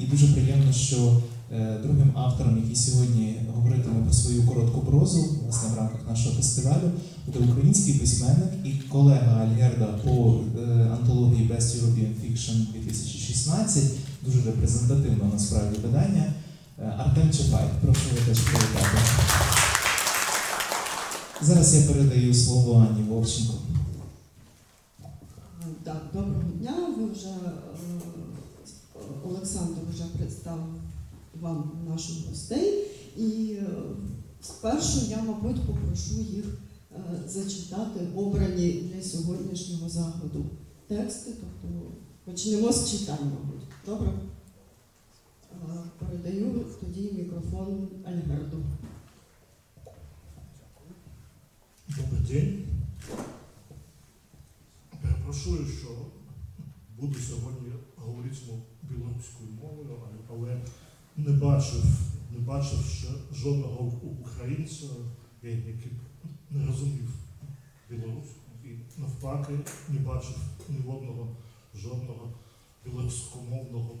І дуже приємно, що е, другим автором, який сьогодні говоритиме про свою коротку прозу, власне, в рамках нашого фестивалю, буде український письменник і колега Альгерда по е, антології Best European Fiction 2016, дуже репрезентативне насправді видання. Е, Артем Чапай, прошу ви теж привітати. Зараз я передаю слово Анні Вовченко. Так, доброго дня. Ви вже Олександр вже представив вам наших гостей. І е, спершу я, мабуть, попрошу їх е, зачитати обрані для сьогоднішнього заходу тексти. Тобто почнемо з читання, мабуть. Добре? Е, Передаю тоді мікрофон Альгерду. Добрий день. Перепрошую, що буду сьогодні говорити ну, білоруською мовою, але- не бачив, не бачив жодного українця, який не розумів білоруську. І навпаки не бачив ні одного жодного білоруськомовного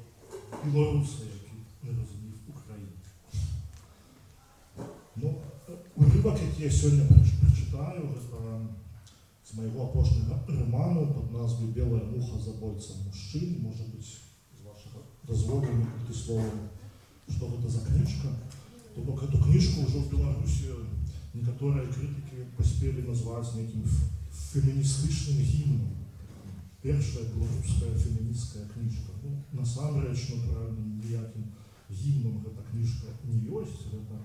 білоруса, який не розумів Україну. Ну, уривок, який я сьогодні прочитаю, з моего опошнього роману під назвою «Белая муха забойця мужчин». Може бути, з вашого дозволу, некілька словом, що це за книжка. Тобто эту книжку вже в Білорусі некоторые критики поспели назвати неким ф- феміністичним гімном. Перша білоруська феміністська книжка. Ну, насамрэч, натуральна, ніяким гімном эта книжка не ёсць. Это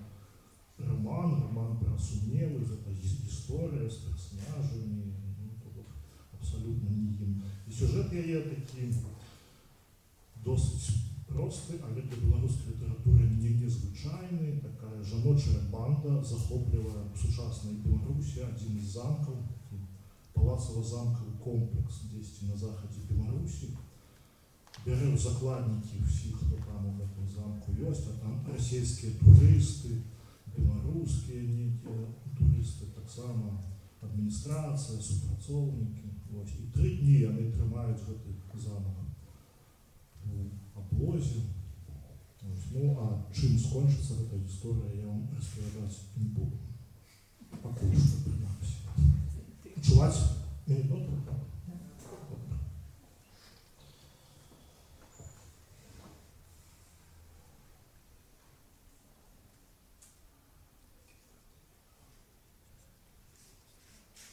роман, роман про сумневых, это гі- історія з персонажами, ну, тобто абсолютно не їм. І сюжет яє такий досить простий, але для білоруської літератури не незвичайний. Така жіноча банда захоплює в сучасній Білорусі один із замків, палацово-замковий комплекс десь на заході Білорусі. Бере в закладники всіх, хто там у цьому замку є, а там російські туристи, білоруські некі туристи, так само адміністрація, супрацовники. Ось. І три дні вони тримають гэты замок у облозі. Ось. Ну, а чим скончиться ця історія, я вам розповідати не буду. Поки що, принаймні. Чуваць? Мені добре? Добре.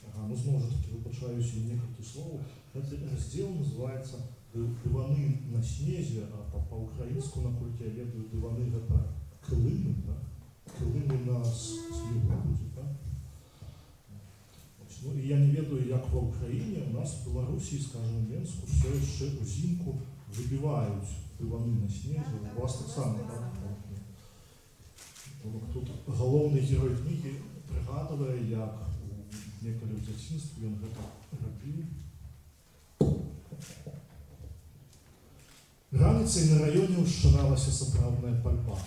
Ага, ну знову ж таки вибачаюся некілька слов. Цей розділ називається Дивани на снезі, а по- по-українську на культі веду дивани це килими, да? килими на снігу так? Ну, і я не ведаю, як в Україні, у нас в Білорусі, скажімо, в все ще узимку вибивають дивани на снезі. У вас так само, так? Тобто Тут головний герой книги пригадує, як у в дитинстві він це робив. Раніцей на районі ушчиналася сапраўдная пальба.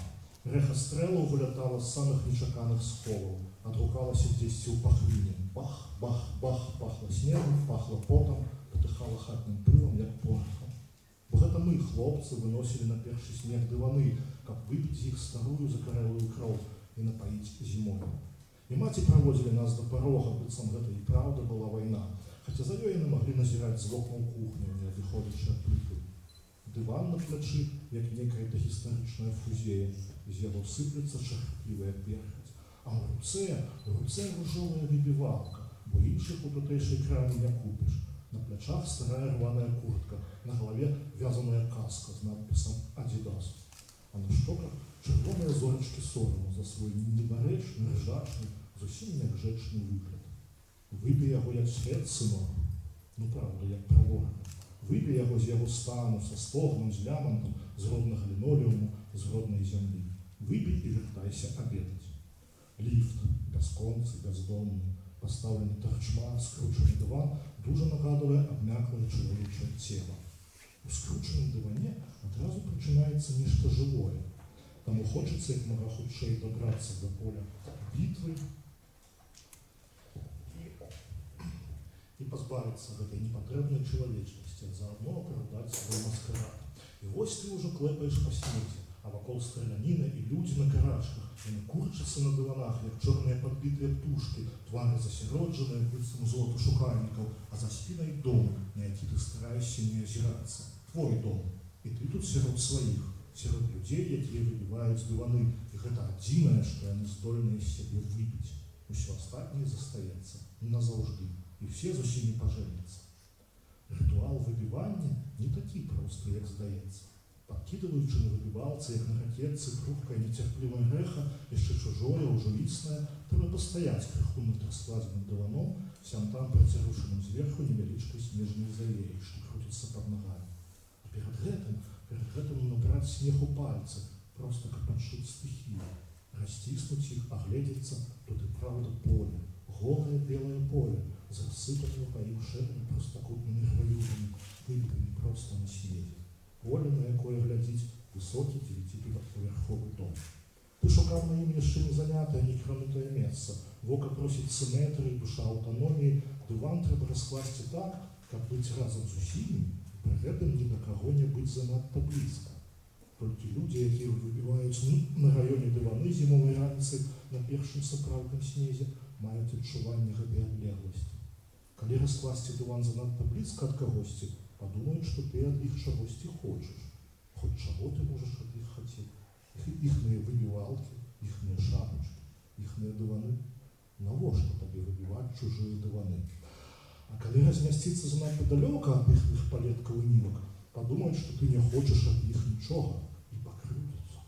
Рэха стрэлаў вылятала з самых нечаканых сховаў, адгукалася дзесьці ў пахвіне. Бах, бах, бах, пахла снегом, пахла потам, патыхала хатнім пылам, як порохам. Бо гэта мы, хлопцы, выносілі на першы снег дываны, каб выпіць з іх старую закарэлую кроў і напаіць зімой. І маці праводзілі нас да парога, быццам гэта і праўда была вайна, хаця за ёй яны маглі назіраць з вокнаў кухню, не адыходзячы ад пліты. Дыван на плячы, як некая дагістарычная фузея, з яго сыплецца шарплівая перхаць. А ў руцэ, у руцэ ружовая выбівалка, бо іншых у тутэйшай краме не купіш. На плячах старая рваная куртка, на галаве вязаная каска з надпісам «Адідас». А на штоках чырвоныя зорачкі сораму за свой недарэчны, ржачны, зусім някжэчны выгляд. Выбі яго як свет, сынок. Ну правда, як праворна. Выбі яго з яго стану, са стогнам, з лямантам, з роднага лінолеуму, з роднай зямлі. Выбі і вяртайся абедаць. Ліфт, бясконцы, бяздомны, пастаўлены тарчма, скручаны дыван, дужа нагадвае абмяклае чалавечае цела. У скручаным дыване адразу пачынаецца нешта жывое. Тому хочеться як мога хутчэй добратися до поля бітвы і, і пазбавіцца гэтай непатрэбнай чалавечнасці, а заодно апраўдаць свой маскарад. І вось ты ўжо клэпаеш па снезе, а вакол страляніна і людзі на карачках, яны курчацца на дыванах, як чорныя падбітыя птушкі, твары засяроджаныя, быццам золоту шукальнікаў, а за спінай дом, на які ты стараешся не азірацца. Твой дом. І ты тут сярод сваіх, сярод людзей, якія выбіваюць дываны, і гэта адзінае, што яны здольныя з сябе выбіць. Усё астатняе застаецца назаўжды, і все з усімі пажэняцца. Рытуал выбівання не такі просты, як здаецца. Падкідываючы на выбівалцы, як на ракетцы, хрупкае нецярплівае рэха, яшчэ чужое, ужывіснае, трэба пастаяць крыху над раскладзеным дываном, сям там прыцярушаным зверху невялічкай снежнай завеі, што круціцца пад нагамі. А перад гэтым, перад гэтым набраць снег у пальцы, проста каб адчуць стыхію, расціснуць іх, агледзецца, тут і праўда поле, голае белае поле, з рассыпанымі па ім шэрымі простакутнымі гравюрамі, выбітымі проста на снезе. Поле, на якое глядзіць высокі дзевяціпавярховы дом. Ты шукаў на ім яшчэ не занятае, не кранутае месца. Вока просіць сыметрыі, душа аўтаноміі, дыван трэба раскласці так, каб быць разам з усімі, і пры гэтым ні да каго не быць занадта блізка. Толькі людзі, якія выбіваюць ну, на раёне дываны зімовай раніцы на першым сапраўдным снезе, маюць адчуванне гэтай адлегласці. Калі раскласці дыван занадта блізка ад кагосьці, падумаюць, што ты ад іх чагосьці хочаш. Хоць чаго ты можаш ад іх хацець? Іх- Іхныя выбівалкі, іхныя шапачкі, іхныя дываны. Навошта табе выбіваць чужыя дываны? А калі размясціцца занадта далёка ад іхных палеткаў і нівак, падумаюць, што ты не хочаш ад іх нічога і пакрыўдзяцца.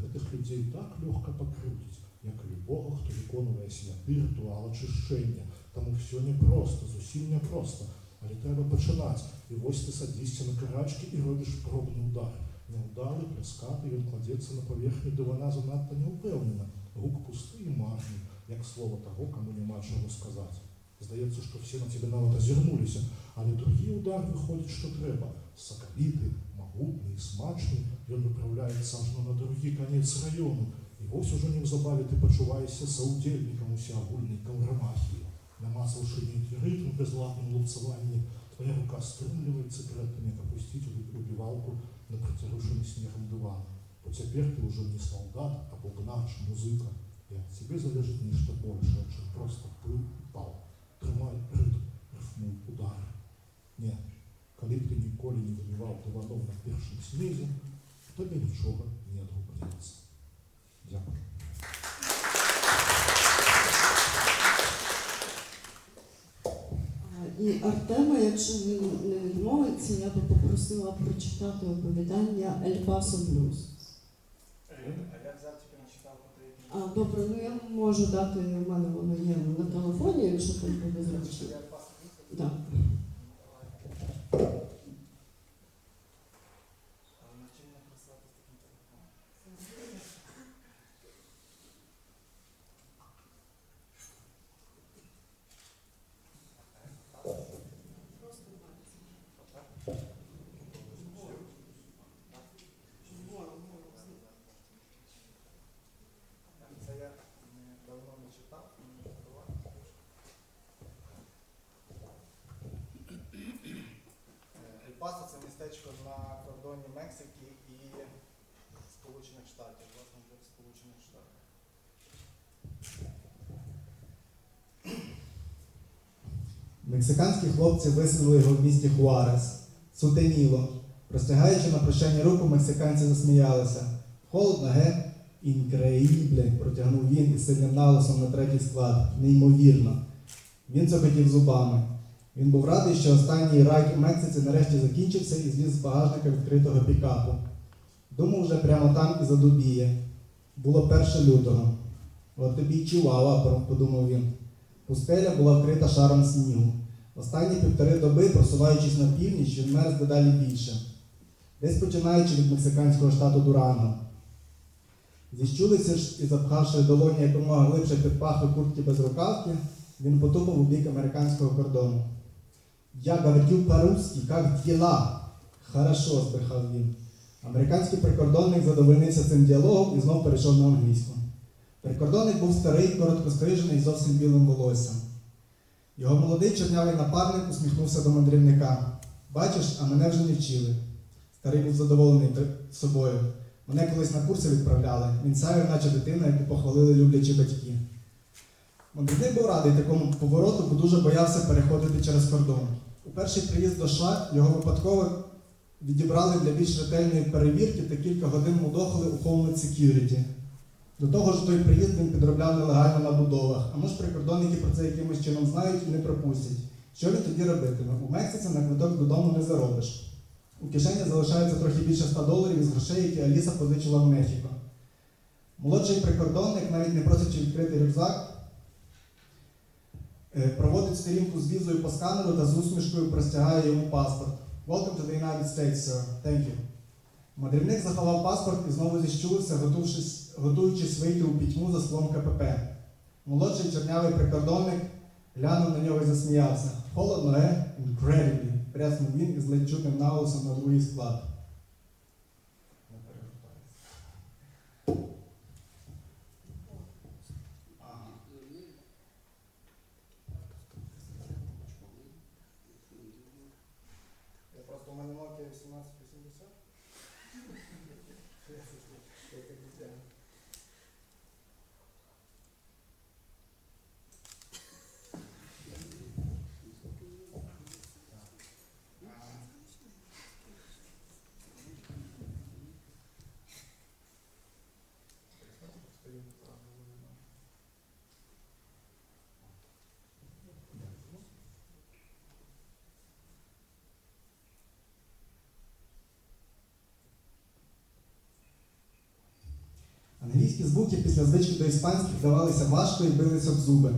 Гэтых людзей так лёгка пакрыўдзіць, як і любога, хто выконвае святы рытуал ачышчэння. Таму ўсё няпроста, зусім няпроста, але трэба пачынаць. І вось ты садзішся на карачкі і робіш пробны удар. Няўдалы, пляскаты, ён кладзецца на паверхню дывана занадта няўпэўнена. Гук пусты і марны, як слова таго, каму няма чаго сказаць. Здаецца, што все на цябе нават азірнуліся, але другі удар выходзіць, што трэба. Сакавіты, магутны і смачны, ён выпраўляецца ажно на другі канец раёну. І вось ужо неўзабаве ты пачуваешся саўдзельнікам усеагульнай каўграмахіі. Намацаўшы нейкі рытм безладным лупцаванні, твоя рука стрымліваецца перад тым, як апусціць у выбівалку на прыцярушаны снегам дыван. Бо цяпер ты ўжо не салдат, а бубнач, музыка. І ад цябе залежыць нешта большае, чым проста пыл і пал. Трымай рытм, рыфмуй удары. Не, калі б ты ніколі не выбіваў дываноў на першым снезе, табе нічога не адгукнецца. Дякую. І Артема, якщо він не відмовиться, я би попросила прочитати оповідання Ель Пасо Блюз. А добре, ну я можу дати, у мене воно є на телефоні, якщо так буде зручно. Я пас Да. Але на чим не прислати з таким телефоном? Це я м, давно не читав, не читав. Е, Ель-Пасо це містечко на кордоні Мексики і Сполучених Штатів, власне, вже в Сполучених Штатах. Мексиканські хлопці висадили його в місті Хуарес. Сутеніло. Простягаючи на прощання руку, мексиканці засміялися. Холодно, ге? Інкреїбле, протягнув він із сильним налосом на третій склад. Неймовірно. Він захотів зубами. Він був радий, що останній райд у Мексиці нарешті закінчився і зліз з багажника відкритого пікапу. Думав вже прямо там і задубіє. Було 1 лютого. От тобі й чувала, подумав він. Пустеля була вкрита шаром снігу. Останні півтори доби, просуваючись на північ, він мерз дедалі більше. Десь починаючи від мексиканського штату. Зіщулився ж і запхавши долоні якомога глибше під пахви куртки без рукавки, він потупав у бік американського кордону. Я говорю по-русски, как дела? Хорошо, збрехав він. Американський прикордонник задовольнився цим діалогом і знов перейшов на англійську. Прикордонник був старий, короткострижений, з зовсім білим волоссям. Його молодий чорнявий напарник усміхнувся до мандрівника. Бачиш, а мене вже не вчили. Старий був задоволений собою. Мене колись на курси відправляли. Він сяяв, наче дитина, яку похвалили люблячі батьки. Мандрівник був радий такому повороту, бо дуже боявся переходити через кордон. У перший приїзд до США його випадково відібрали для більш ретельної перевірки та кілька годин мудохали у Homeland Security. До того ж, той приїзд він підробляв нелегально на будовах, а може прикордонники про це якимось чином знають і не пропустять. Що він тоді робитиме? У Мексиці на квиток додому не заробиш. У кишені залишається трохи більше 100 доларів із грошей, які Аліса позичила в Мехіко. Молодший прикордонник, навіть не просячи відкрити рюкзак, е, проводить сторінку з візою по сканеру та з усмішкою простягає йому паспорт. Welcome to the United States, sir. Thank you. Мандрівник заховав паспорт і знову зіщулився, готувшись- готуючись вийти у пітьму за склом КПП. Молодший чорнявий прикордонник глянув на нього і засміявся. Холодно, е? Incredibly, пряснув він із ледь чутним наголосом на другий склад. Не перегортайся. Ага. Я просто у мене Nokia 1880. Я як дитя. Англійські звуки після звички до іспанських давалися важко і билися в зуби.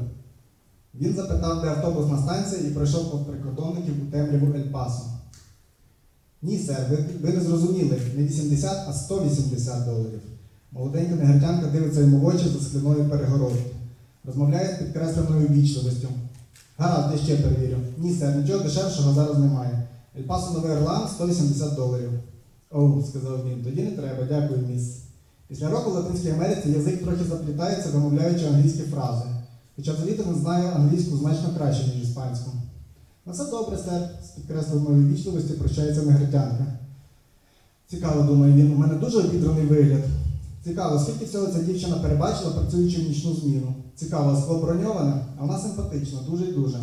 Він запитав, де автобусна станція, і пройшов по прикордонників у темряву Ель-Пасо. Ні, сер, ви, ви не зрозуміли, не 80, а 180 доларів. Молоденька негритянка дивиться йому в очі за скляною перегородки. Розмовляє з підкресленою вічливостю. Гаразд, я ще перевірю. Ні, сер, нічого дешевшого зараз немає. Ель-Пасо Новий Орлеан 180 доларів. Оу, сказав він, тоді не треба, дякую, міс. Після року в Латинській Америці язик трохи заплітається, вимовляючи англійські фрази. Хоча він знає англійську значно краще, ніж іспанську. На все добре, сер, з підкресленою вічливості прощається негритянка. Цікаво, думає він, у мене дуже обідраний вигляд. Цікаво, скільки всього ця дівчина перебачила, працюючи в нічну зміну. Цікаво, скло а вона симпатична, дуже і дуже.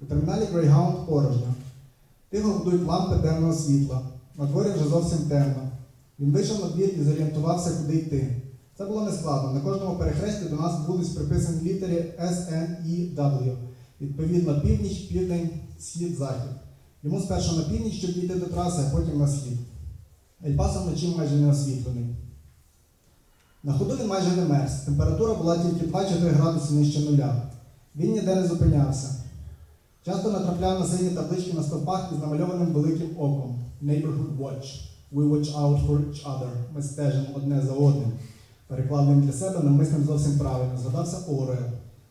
У терміналі Greyhound порожньо. Тихо гудують лампи денного світла. На дворі вже зовсім темно. Він вийшов на двір і зорієнтувався, куди йти. Це було нескладно. На кожному перехресті до нас вулиць приписані літері S, N, E, W. Відповідно, північ, південь, схід, захід. Йому спершу на північ, щоб дійти до траси, а потім на схід. Ельпасо вночі майже не освітлений. На ходу він майже не мерз. Температура була тільки 2-4 градуси нижче нуля. Він ніде не зупинявся. Часто натрапляв на сині таблички на стовпах із намальованим великим оком. Neighborhood Watch. We watch out for each other. Ми стежимо одне за одним. Переклав він для себе намисним зовсім правильно. Згадався Орел.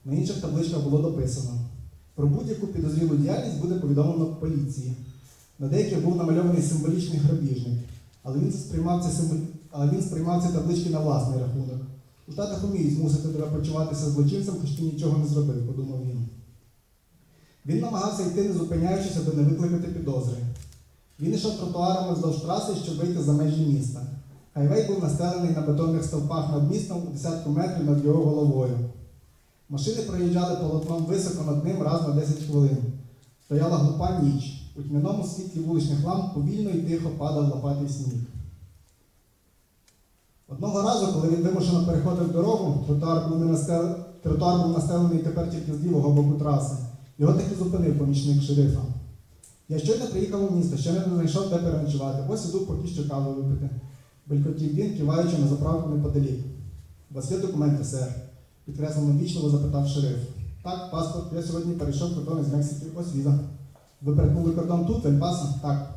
На інших табличках було дописано. Про будь-яку підозрілу діяльність буде повідомлено поліції. На деяких був намальований символічний грабіжник, але він сприймав ці, але він сприймав ці таблички на власний рахунок. У Штатах уміють змусити тебе почуватися злочинцем, хоч ти нічого не зробив, подумав він. Він намагався йти, не зупиняючись, аби не викликати підозри. Він йшов тротуарами вздовж траси, щоб вийти за межі міста. Хайвей був настелений на бетонних стовпах над містом у десятку метрів над його головою. Машини проїжджали полотном високо над ним раз на 10 хвилин. Стояла глупа ніч. У тьмяному світлі вуличних ламп повільно і тихо падав лопатий сніг. Одного разу, коли він вимушено переходив дорогу, тротуар був, настел... тротуар був настелений тепер тільки з лівого боку траси. Його таки зупинив помічник шерифа. Я щойно приїхав у місто, ще не знайшов де переночувати. Ось іду поки що каву випити. Белькотів він, киваючи на заправку неподалік. У вас є документи, сер? Підкреслено вічливо запитав шериф. Так, паспорт. Я сьогодні перейшов кордон із Мексики. Ось віза. Ви перетнули кордон тут, в Так.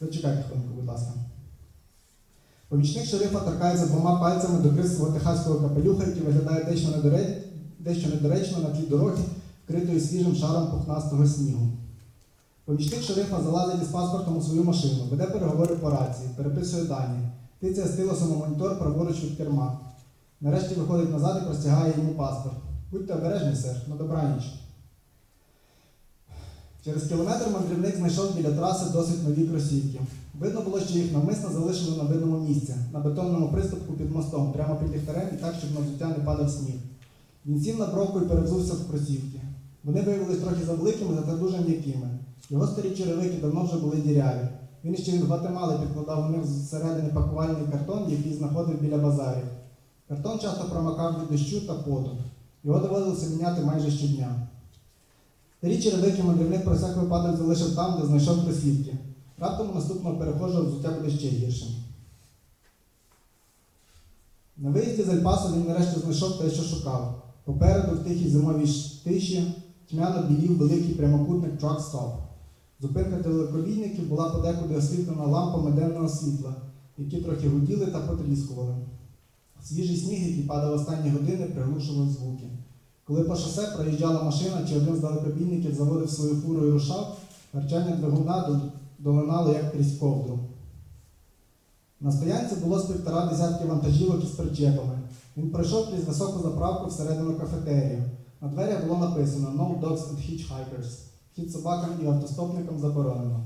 Зачекайте хвилинку, будь ласка. Помічник шерифа торкається двома пальцями до крисового техаського капелюха, який виглядає дещо недоречно на тлі дороги, вкритої свіжим шаром пухнастого снігу. Помічник шерифа залазить із паспортом у свою машину, веде переговори по рації, переписує дані. Тицяє стилусом у монітор праворуч від керма. Нарешті виходить назад і простягає йому паспорт. Будьте обережні, сер, на добраніч. Через кілометр мандрівник знайшов біля траси досить нові кросівки. Видно було, що їх навмисно залишили на видному місці, на бетонному приступку під мостом, прямо під ліхтарем і так, щоб на взуття не падав сніг. Він сів на бровку і перевзувся в кросівки. Вони виявились трохи завеликими, зате дуже м'якими. Його старі черевики давно вже були діряві. Він ще від Гватемали підкладав у них зсередини пакувальний картон, який знаходив біля базарів. Картон часто промокав від дощу та поту. Його доводилося міняти майже щодня. Старі черевики мандрівник про всяк випадок залишив там, де знайшов кросівки. Раптом наступного перехожого взуття буде ще гіршим. На виїзді з Ельпасо він нарешті знайшов те, що шукав. Попереду в тихій зимовій тиші тьмяно білів великий прямокутник Truck Stop. Зупинка телековійників була подекуди освітлена лампами денного світла, які трохи гуділи та потріскували. Свіжий сніг, який падав останні години, приглушував звуки. Коли по шосе проїжджала машина, чи один з далекобійників заводив свою фуру і рушав, гарчання двигуна долинало як крізь ковдру. На стоянці було з півтора десятки вантажівок із причепами. Він пройшов крізь високу заправку всередину кафетерію. На дверях було написано No dogs and hitchhikers. Хід собакам і автостопникам заборонено.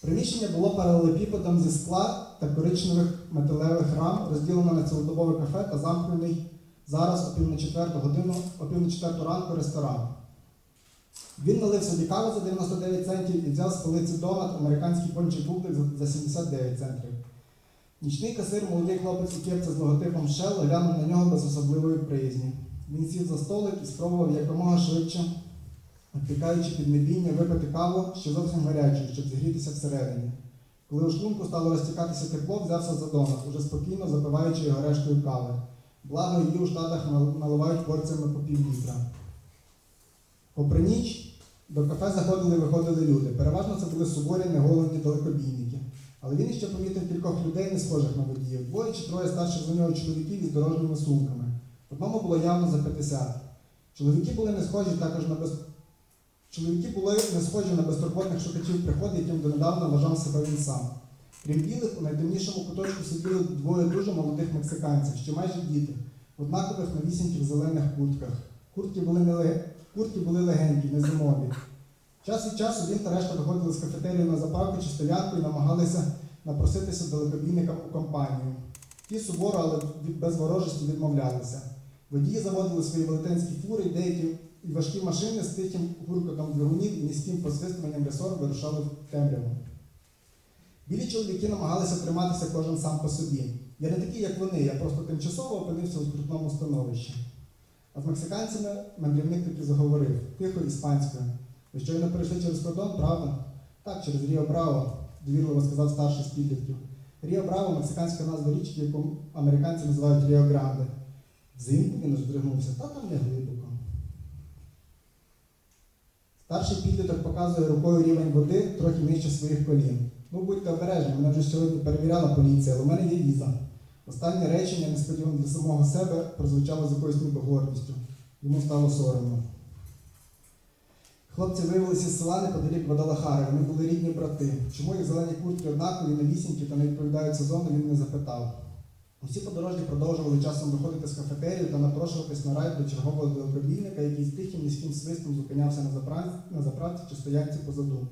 Приміщення було паралелепіпедом зі скла та коричневих металевих рам, розділено на цілодобове кафе та замкнений зараз о пів на четверту годину, о пів на четверту ранку ресторан. Він налив собі каву за 99 центів і взяв з полиці донат американський пончик бублик за 79 центів. Нічний касир, молодий хлопець у кепці з логотипом Shell, глянув на нього без особливої приязні. Він сів за столик і спробував якомога швидше, обпікаючи піднебіння, випити каву ще зовсім гарячу, щоб зігрітися всередині. Коли у шлунку стало розтікатися тепло, взявся за донат, уже спокійно запиваючи його рештою кави. Благо її у Штатах наливають порціями по пів літра. Попри ніч до кафе заходили і виходили люди. Переважно це були суворі, неголені далекобійники. Але він іще помітив кількох людей, не схожих на водіїв, двоє чи троє старших за нього чоловіків із дорожніми сумками. Одному було явно за 50. Чоловіки були не схожі також на без... Чоловіки були не схожі на безтурботних шукачів приход, яким донедавна вважав себе він сам. Крім білих, у найтемнішому куточку сиділи двоє дуже молодих мексиканців, ще майже діти, в однакових новісіньких зелених куртках. Куртки були, не Куртки були легенькі, не зимові. Час від часу він та решта виходили з кафетерії на заправку чи стоянку і намагалися напроситися далекобійникам у компанію. Ті суворо, але без ворожості відмовлялися. Водії заводили свої велетенські фури, і деякі і важкі машини з тихим гуркотом двигунів і низьким посвистуванням ресор вирушали в темряву. Білі чоловіки намагалися триматися кожен сам по собі. Я не такий, як вони, я просто тимчасово опинився у скрутному становищі. А з мексиканцями мандрівник таки заговорив тихо іспанською. Ви щойно перейшли через кордон, правда? Так, через Ріо Браво, довірливо сказав старший з підлітків. Ріо Браво мексиканська назва річки, яку американці називають Ріо Гранде. Взимку він аж здригнувся, та там не глибоко. Старший підліток показує рукою рівень води трохи нижче своїх колін. Ну будьте обережні, мене вже сьогодні перевіряла поліція, але в мене є віза. Останнє речення, несподівано для самого себе, прозвучало з якоюсь ніби гордістю. Йому стало соромно. Хлопці виявилися з села неподалік Гвадалахари. Вони були рідні брати. Чому їх зелені куртки однакові, новісінькі та не відповідають сезону, він не запитав. Усі подорожні продовжували часом виходити з кафетерії та напрошуватись на ride до чергового далекобійника, який з тихим низьким свистом зупинявся на заправці, на заправці чи стоянці позаду.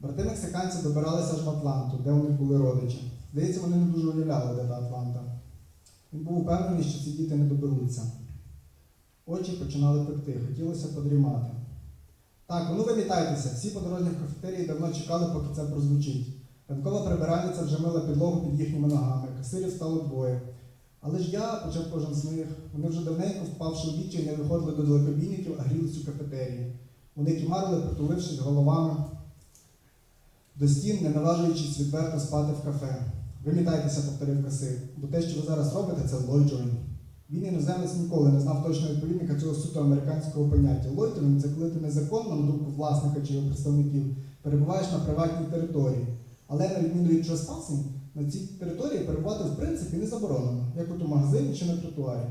Брати мексиканці добиралися аж в Атланту, де у них були родичі. Здається, вони не дуже уявляли, де та Атланта. Він був упевнений, що ці діти не доберуться. Очі починали пекти, хотілося подрімати. Так, ну вимітайтеся, всі подорожні в кафетерії давно чекали, поки це прозвучить. Ранкова прибиральниця вже мила підлогу під їхніми ногами, касирів стало двоє. Але ж я, почав кожен з них, вони вже давненько, впавши у відчай, не виходили до далекобійників, а грілись у кафетерії. Вони кімарили, притулившись головами до стін, не наважуючись відверто спати в кафе. Вимітайтеся, повторив касир, бо те, що ви зараз робите, це loitering. Він іноземець ніколи не знав точного відповідника цього суто американського поняття. Лойтеринг це коли ти незаконно, на думку власника чи його представників, перебуваєш на приватній території. Але на відміну від тrespassing, на цій території перебувати в принципі не заборонено, як от у магазині чи на тротуарі,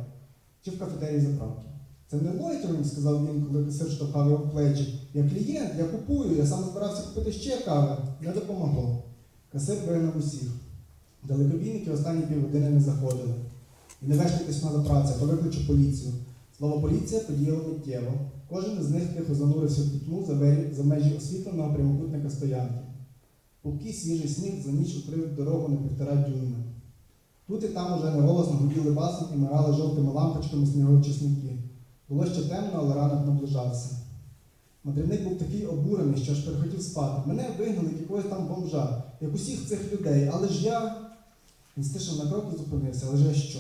чи в кафетерії заправки. Це не лойтеринг, сказав він, коли касир штовхав його в плечі. Я клієнт, я купую, я саме збирався купити ще кави. Не допомогло. Касир вигнав усіх. Далекобійники останні півгодини не заходили. І не вештайтесь на а то викличу поліцію. Слово поліція подіяло миттєво. Кожен із них тихо занурився в пітьму за межі освітленого прямокутника стоянки. Пухкий свіжий сніг за ніч укрив дорогу на півтора дюйма. Тут і там уже неголосно гуділи басом і мирали жовтими лампочками сніговичисники. Було ще темно, але ранок наближався. Мандрівник був такий обурений, що аж перехотів спати. Мене вигнали якогось там бомжа, як усіх цих людей, але ж я. Він стишив на крок і зупинився, але ж я що?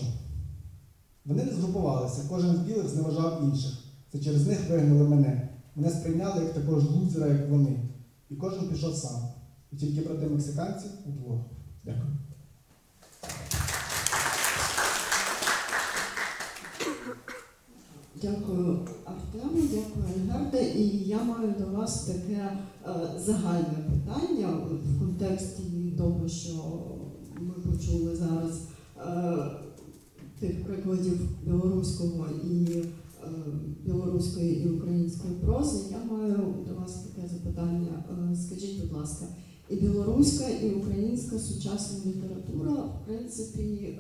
Вони не згрупувалися, кожен з білих зневажав інших. Це через них вигнали мене. Мене сприйняли як такого ж лузера, як вони. І кожен пішов сам. І тільки брати мексиканці удвох. Дякую. Дякую Артему, дякую Альгерде. І я маю до вас таке е, загальне питання в контексті того, що ми почули зараз е, тих прикладів білоруського і е, білоруської і української прози. Я маю до вас таке запитання. Е, скажіть, будь ласка, і білоруська, і українська сучасна література, в принципі. Е,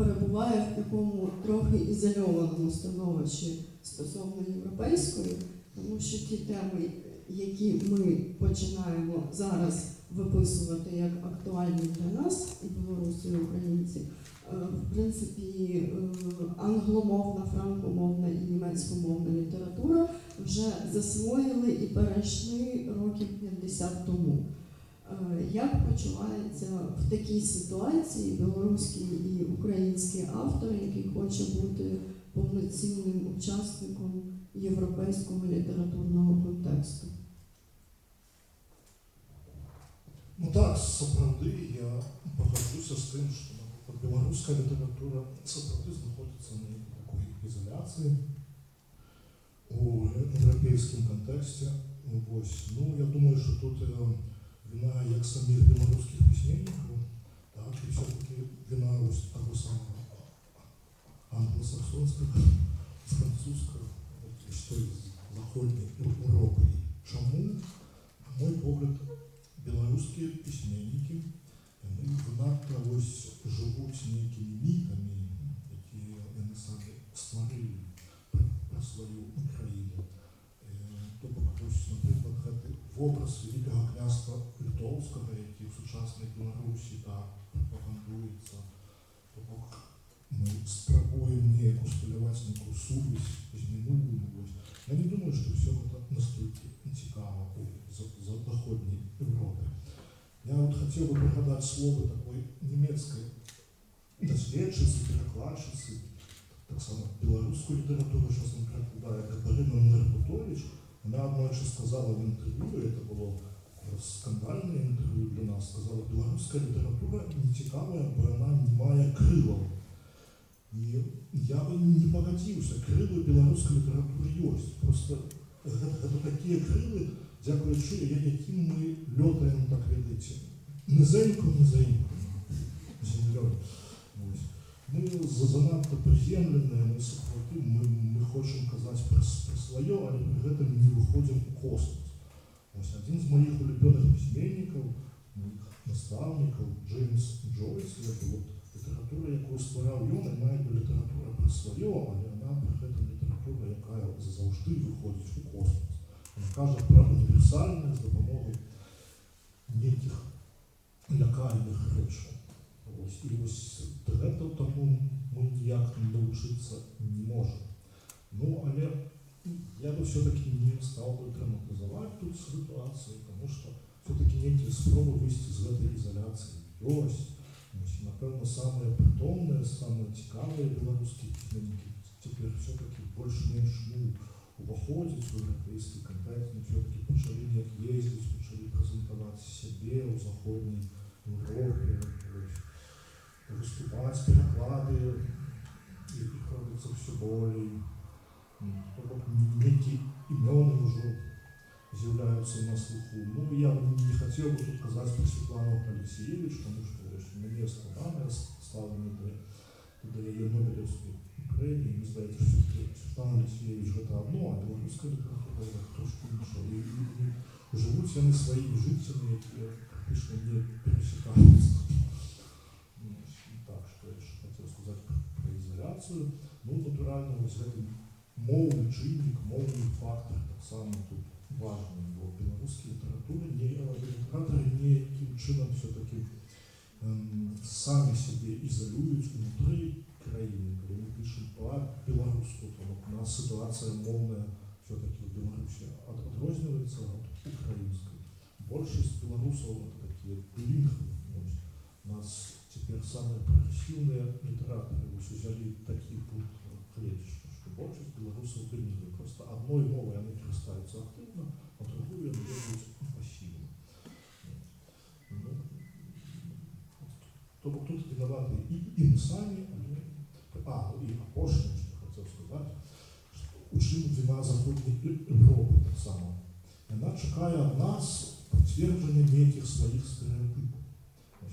перебуває в такому трохи ізольованому становищі стосовно європейської, тому що ті теми, які ми починаємо зараз виписувати як актуальні для нас, і білоруси, і українці, е, в принципі, е, англомовна, франкомовна і німецькомовна література вже засвоїли і перейшли років 50 тому. Е, Як почувається в такій ситуації білоруський і український автор, який хоче бути повноцінним учасником європейського літературного контексту? Ну так, сапраўды я пагаджуся з тым, што напрыклад, беларуская літаратура сапраўды знаходзіцца на такой ізаляцыі у еўрапейскім кантэксце. Вось. Ну, я думаю, што тут э, віна як самих беларускіх пісьменнікаў, так, і все-таки віна ось таго самого англосаксонскага, французскага, от, што з заходняй Європи. Чому, на мой погляд, беларускія пісьменнікі яны занадта ось жывуць нейкімі мітамі, якія яны самі стварылі пра, пра сваю краіну. Э, То бок вось, напрыклад, гэты вобраз вялікага княства літоўскага, які ў сучаснай Беларусі так прапагандуецца, то бок мы спрабуем неяк усталяваць нейкую сувязь з мінулым. Вось. Я не думаю, што ўсё гэта настолькі цікава у за- за- заходняй Европы. Я вот хотел бы пригадать слово такой немецкой доследчицы, перекладчицы, так само белорусскую литературу сейчас он перекладає Катерина Нербутович. вона одночі сказала в інтерв'ю, це було скандальне інтерв'ю для нас, сказала, білоруська література не цікава, бо вона не має крилов. І я би не погодився, крили білоруської літератури є. Просто це такі крили, дякуючи яким ми льотаємо, так видите, низенько, низенько, землею. Ось. Ми за- занадто приземлені, ми, ми хочемо казати про, про своє, але при этом не виходимо у космос. Ось один з моїх улюблених письменників, моїх наставників, Джеймс Джойс, який от література, яку створяв він, має би література про своє, але вона при этом література, яка завжди виходить у космос. Він каже про універсальне з допомогою ніяких лякальних речей. Ось. І ось тому ми ніяк навчитися не можемо. Ну, але я би все-таки не став би драматизувати тут ситуацію, тому що все-таки некие спроби вийти з цієї ізоляції є. Ось, напевно, саме притомне, саме цікаве білоруські письменники тепер все-таки більш-менш ну, уваходять в європейський контекст, ми все-таки почали як їздити, почали презентувати себе у Заходній Європі, ось, виступати, переклади, яких робиться все более. Тобто які імена вже з'являються на слуху. Ну, я не хотів би тут казати про Світлану Алексієвич, тому що ж, мені складно ставлені до, до її Нобелівської премії, мені здається, що все-таки Світлана Олексійович гэта одно, а білоруська література це трошки інше. І, і, і живуть вони своїми життями, які практично не пересікаються. Ну, і Так, що я ще хотів сказати про, про ізоляцію. Ну, натурально, цей мовний чинник, мовний фактор так само тут важний, бо білоруські літератури, літератори ніяким чином все-таки ем, самі себе ізолюють внутрі країни, коли ми пишемо по-білоруську, то у нас ситуація мовна все-таки в Білорусі відрізняється від української. Більшість білорусів такі білінгви. Ось. У нас тепер самые прогрессивные литераторы ось взяли такий пункт клеточку, що більшість білорусів білінгви. Просто одною мовою вони користуються активно, а другою вони роблять пасивно. Ну, Тобто тут винувати і, і ми самі, але а, і апошнє, що я хотів сказати, що у чим вина Західної Європи так само. Вона чекає від нас підтвердження деяких своїх стереотипів.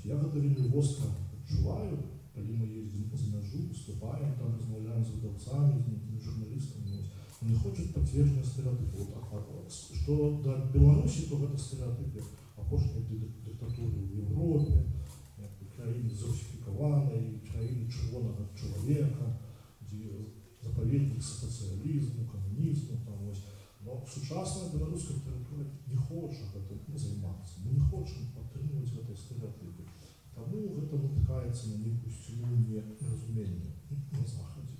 Я вельми востро відчуваю, коли ми їздимо за межу, виступаємо, там розмовляємо з видавцями, з журналістами. Ось. Вони хочуть підтвердження а, що до Білорусі, то це стереотипи апошньої ди- диктатури в Європі, країни зрусифікованої, країни червоного чоловіка, заповідник соціалізму, комунізму, там ось. Но сучасна білоруська література не хоче цим займатися. Ми не хочемо підтримувати ці стереотипи. Тому це натикається на якусь ціну нерозуміння на Заході.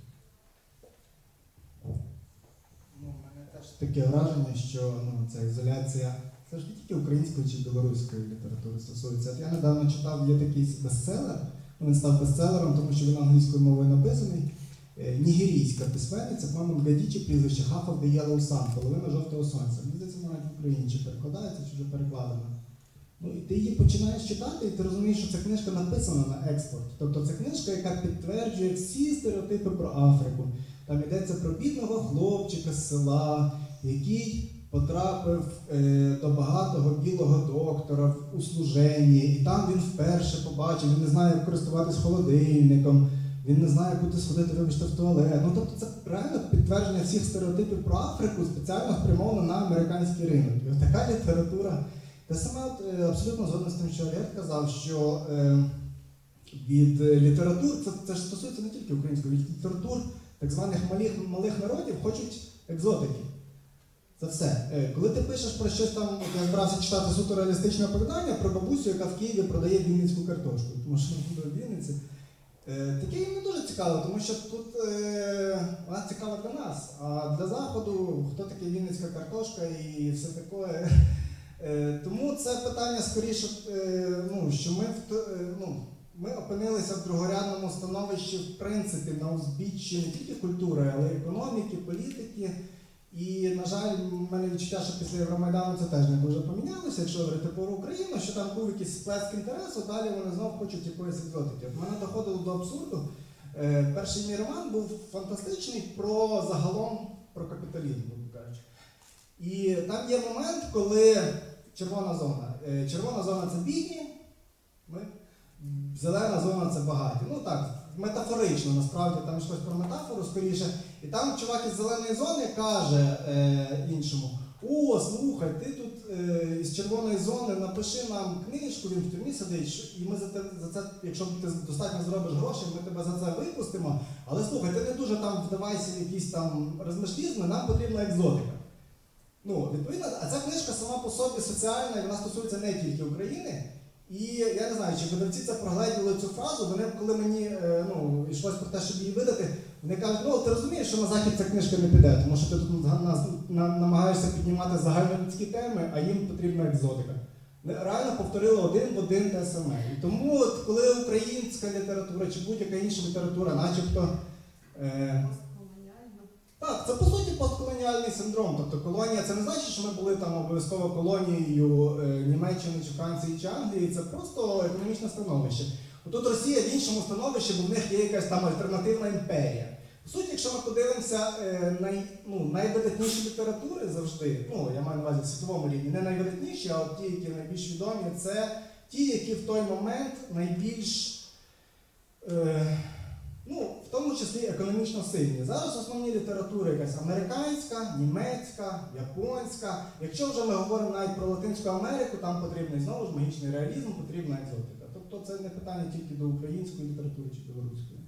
Ну, мене теж Таке враження, що ну, ця ізоляція це ж не тільки української чи білоруської літератури стосується. Я недавно читав, є такий бестселер, ну, він став бестселером, тому що він англійською мовою написаний. Е, Нігерійська письменниця, по-моєму, Гадічі прізвище Half of the Yellow Sun, половина жовтого сонця. Мені здається, навіть в Україні чи перекладається, чи вже перекладена. Ну і ти її починаєш читати, і ти розумієш, що ця книжка написана на експорт. Тобто це книжка, яка підтверджує всі стереотипи про Африку. Там йдеться про бідного хлопчика з села, який потрапив е, до багатого білого доктора в- служенні, і там він вперше побачив, він не знає, як користуватись холодильником, він не знає, куди сходити, вибачте, в туалет. Ну тобто це реально підтвердження всіх стереотипів про Африку спеціально спрямовано на американський ринок. І така література. Те саме е, абсолютно згоден з тим, що Олег казав, що е, від е, літератур, це, це ж стосується не тільки української, від літератур так званих малих, малих народів хочуть екзотики. Це все. Коли ти пишеш про щось там, я збирався читати суто реалістичне оповідання про бабусю, яка в Києві продає вінницьку картошку, тому що в Вінниці. Таке їм не дуже цікаво, тому що тут е, вона цікава для нас, а для Заходу хто таке Вінницька картошка і все таке. Е, Тому це питання скоріше, е, ну, що ми, в е, ну, ми опинилися в другорядному становищі, в принципі, на узбіччі не тільки культури, але й економіки, політики. І, на жаль, в мене відчуття, що після Євромайдану це теж не дуже помінялося, якщо говорити про Україну, що там був якийсь сплеск інтересу, далі вони знов хочуть якоїсь екзотики. От мене доходило до абсурду. Перший мій роман був фантастичний про загалом про капіталізм, кажучи. І там є момент, коли червона зона. Е, Червона зона це бідні, зелена зона це багаті. Ну так, метафорично, насправді там щось про метафору скоріше. І там чувак із зеленої зони каже е, іншому: О, слухай, ти тут е, із червоної зони напиши нам книжку, він в тюрмі сидить, і ми за те, за це, якщо ти достатньо зробиш грошей, ми тебе за це випустимо. Але слухай, ти не дуже там вдавайся якісь там розмишлізми, нам потрібна екзотика. Ну, відповідно, а ця книжка сама по собі соціальна, і вона стосується не тільки України. І я не знаю, чи видавці це прогледіли цю фразу. Вони, коли мені е, ну, йшлось про те, щоб її видати, вони кажуть, ну ти розумієш, що на захід ця книжка не піде, тому що ти тут на, на, на- намагаєшся піднімати загальнолюдські теми, а їм потрібна екзотика. Реально повторили один в один те саме. І тому, от, коли українська література чи будь-яка інша література, начебто. Е, так, це по суті постколоніальний синдром. Тобто колонія це не значить, що ми були там обов'язково колонією е, Німеччини чи Франції чи Англії. Це просто економічне становище. Тут Росія в іншому становищі, бо в них є якась там альтернативна імперія. По суті, якщо ми подивимося е, най, ну, найвидатніші літератури завжди, ну я маю на увазі в світовому рівні, не найвидатніші, а от ті, які найбільш відомі, це ті, які в той момент найбільш. Е, Ну, в тому числі економічно сильні. Зараз основні літератури якась американська, німецька, японська. Якщо вже ми говоримо навіть про Латинську Америку, там потрібний знову ж магічний реалізм, потрібна екзотика. Тобто це не питання тільки до української літератури чи білоруської.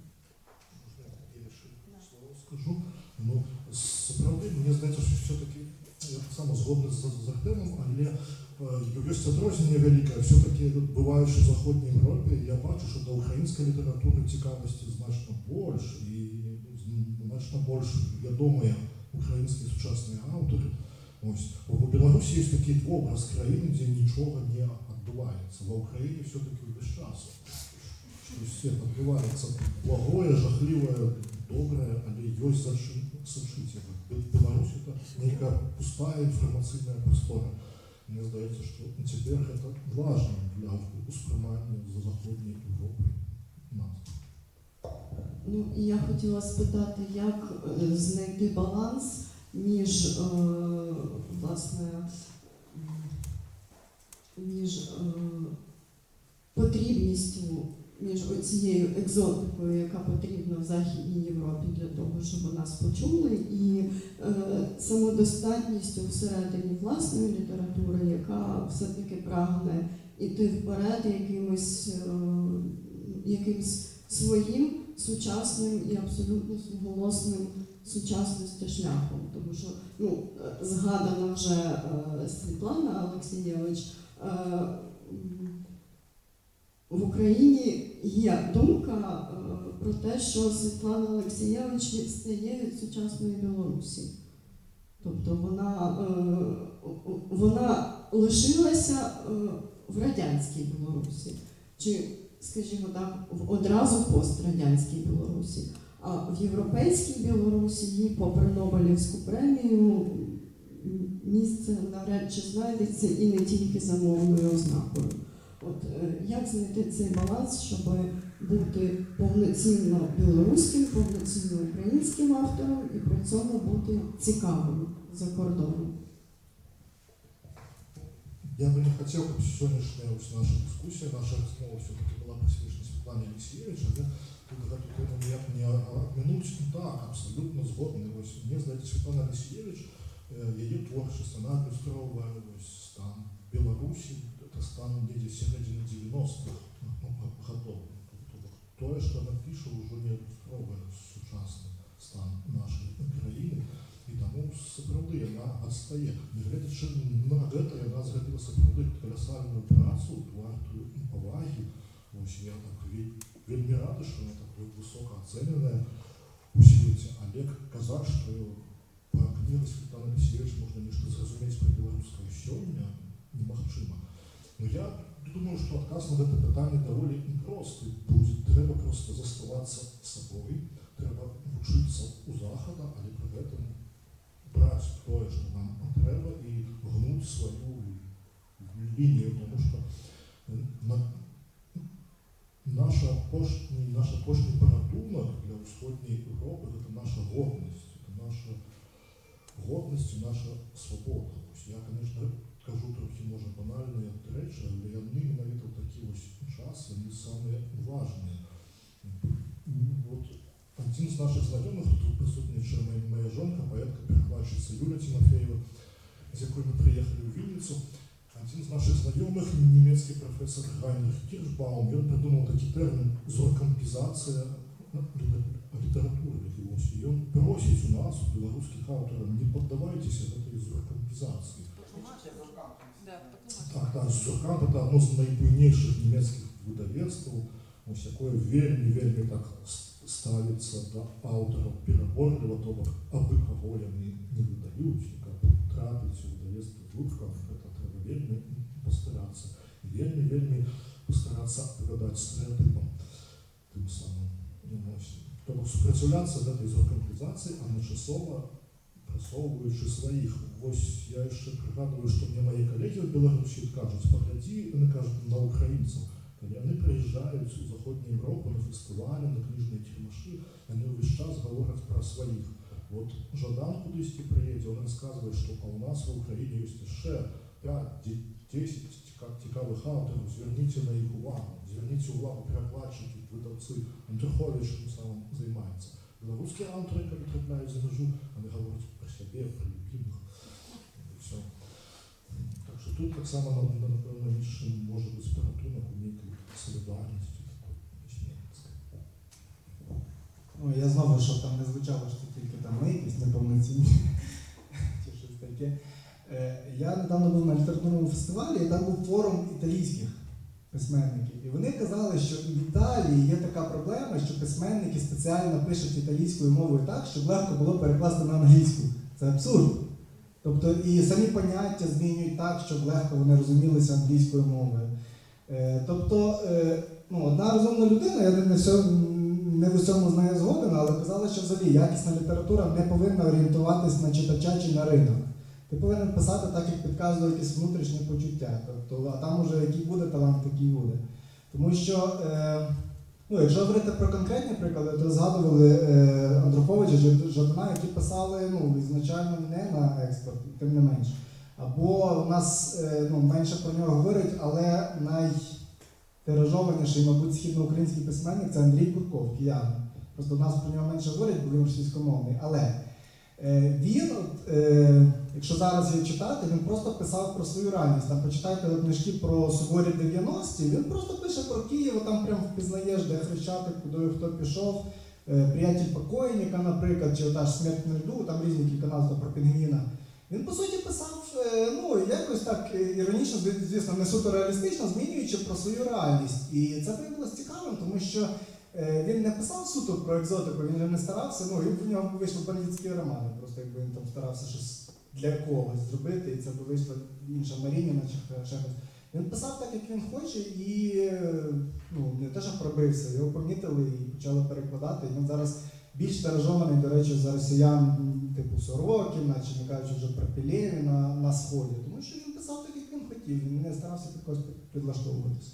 Можна я ще слово скажу? Ну, справді, мені здається, що все-таки я так само згодний з, з Артемом, але е, є відрознення велике. Все-таки буваючи в Західній Європі, я бачу, що до української літератури цікавості значно більше і значно більш відомі українські сучасні автори. Ось у Білорусі є такий образ країни, де нічого не відбувається. В Україні все-таки весь час. Щось відбувається благое, жахливе, добре, але є сушити. Білорусь це нека пустая інформаційна простора. Мені здається, що тепер це важні для усприймання за Західної Європи нас. Ну і я хотіла спитати, як е, знайти баланс між е, власне між е, потрібністю, між цією екзотикою, яка потрібна в Західній Європі для того, щоб нас почули, і е, самодостатністю всередині власної літератури, яка все-таки прагне іти вперед якимось, е, якимсь своїм сучасним і абсолютно суголосним сучасності шляхом. Тому що ну, е, згадана вже е, Світлана Олексієвич. е, В Україні є думка е, про те, що Світлана Олексієвич відстає від сучасної Білорусі. Тобто вона, е, вона лишилася е, в радянській Білорусі. Чи скажімо так, в одразу пострадянській Білорусі. А в європейській Білорусі їй, попри Нобелівську премію, місце навряд чи знайдеться і не тільки за мовною ознакою. От е, як знайти цей баланс, щоб бути повноцінно білоруським, повноцінно українським автором і при цьому бути цікавим за кордоном? Я бы не хотел, чтобы сегодняшняя ось наша дискуссия, наша размова все-таки была присвящена Светлане Алексеевич, але тут эту тему ніяк не обминуть. Так, абсолютно згодний. Ось мені здається, Світлана Алексеєвич, е, її творчість, вона ілюстровує ось стан Білорусі, це стан десь середини 90-х годов. Тобто то, що вона пише, вже не ілюстровує сучасний стан нашої країни. І тому сапраўды яна адстае. Нягледзячы на гэта яна зрабіла сапраўды каласальную працу, вартую павагі. Вось я так ве- вельмі рады, што яна такой высока ацэненая у свеце. Але казаць, што па кнігах Светланы Алексеевич можна нешта зразумець пра беларускае сёння немагчыма. Но я думаю, што адказ на гэта пытанне даволі просты будзе. Трэба проста заставацца сабой, трэба вучыцца ў захада, але пры гэтым браць тое, што нам трэба і гнуць сваю лінію, тому що на, наша апошні, наш апошні парадумак для ўсходняй Європи гэта наша годнасць, это наша годнасць і наша свабода. Ось я, конечно, кажу трохи може банальні речі, але яны менавіта ў такі ось час, яны самыя важныя. М, Вот один з наших знайомих, тут присутніча моя, моя жонка, поетка, перекладчиця Юля Тимофеєва, з якою ми приїхали у Вінницю. Один з наших знайомих, німецький професор Гайнрих Кіршбаум, він придумав такий термін зоркомпізація літератури. Ось. І він просить у нас, у білоруських авторів, не піддавайтеся этой зоркомпізації. Да, потому Так, так, Суркант это одно з найбуйнейших німецьких видавецтв, ось якое вельмі вельмі так с- ставиться до авторів переборливо, то бок аби кого яны не видають, як трапить у видавецтво Суркант, это треба вельмі постаратися. Вельмі вельмі постаратися вигадати стереотипам тим самим. Ну, ось. Тобто супротивлятися до этой просовуючи своїх. Ось я ще пригадую, що мені мої колеги в Білорусі кажуть, погляді, вони кажуть, на українців. Коли вони приїжджають у Західну Європу на фестивалі, на книжні тірмаші, вони весь час говорять про своїх. От Жадан кудись приїде, він розказує, що а у нас в Україні є ще 5-10 цікавих авторів, зверніть на їх увагу. Зверніть увагу перекладчиків, видавці. Андрухович тим самим займається. Білоруські автори, які трапляють за межу, вони говорять себе. І все. Так що тут так само, на- напевно, більше може бути порятунок у некій солідарності такої письменницької. Ну, я знову, щоб там не звучало, що тільки там ми якісь неповноцінні чи щось таке. Е, Я недавно був на літературному фестивалі, і там був форум італійських письменників. І вони казали, що в Італії є така проблема, що письменники спеціально пишуть італійською мовою так, щоб легко було перекласти на англійську. Це абсурд. Тобто і самі поняття змінюють так, щоб легко вони розумілися англійською мовою. Е, Тобто, е, ну, одна розумна людина, я не, не в усьому з нею згоден, але казала, що взагалі якісна література не повинна орієнтуватись на читача чи на ринок. Ти повинен писати так, як підказує якесь внутрішнє почуття. Тобто, а там уже який буде талант, такий буде. Тому що, е, ну, якщо говорити про конкретні приклади, то згадували е, Андроповича, Жад- Жадана, які писали ну, ізначально не на експорт, тим не менш. Або у нас е, ну, менше про нього говорять, але найтиражованіший, мабуть, східноукраїнський письменник це Андрій Курков, киянин. Просто в нас про нього менше говорять, бо він російськомовний. Але він, е, якщо зараз його читати, він просто писав про свою реальність. Там почитайте книжки про суворі 90-ті, він просто пише про Київ, там прям впізнаєш, де хрещатик, куди хто пішов. Е, Приятель покойника, наприклад, чи ота ж смерть на льду, там різні кілька назв про пінгвіна. Він по суті писав, е, ну якось так е, іронічно, звісно, не суперреалістично, змінюючи про свою реальність. І це виявилось цікавим, тому що е, він не писав суто про екзотику, він не старався. Ну, він в нього вийшли бандитські романи, просто якби він там старався щось для когось зробити, і це б вийшла інша Марініна чи щось. Він писав так, як він хоче, і е, ну, не те, що пробився, його помітили і почали перекладати. І він зараз більш тиражований, до речі, за росіян типу Сорокіна, чи не кажучи вже про Пілєвіна на сході. Тому що він писав так, як він хотів, він не старався під когось підлаштовуватися.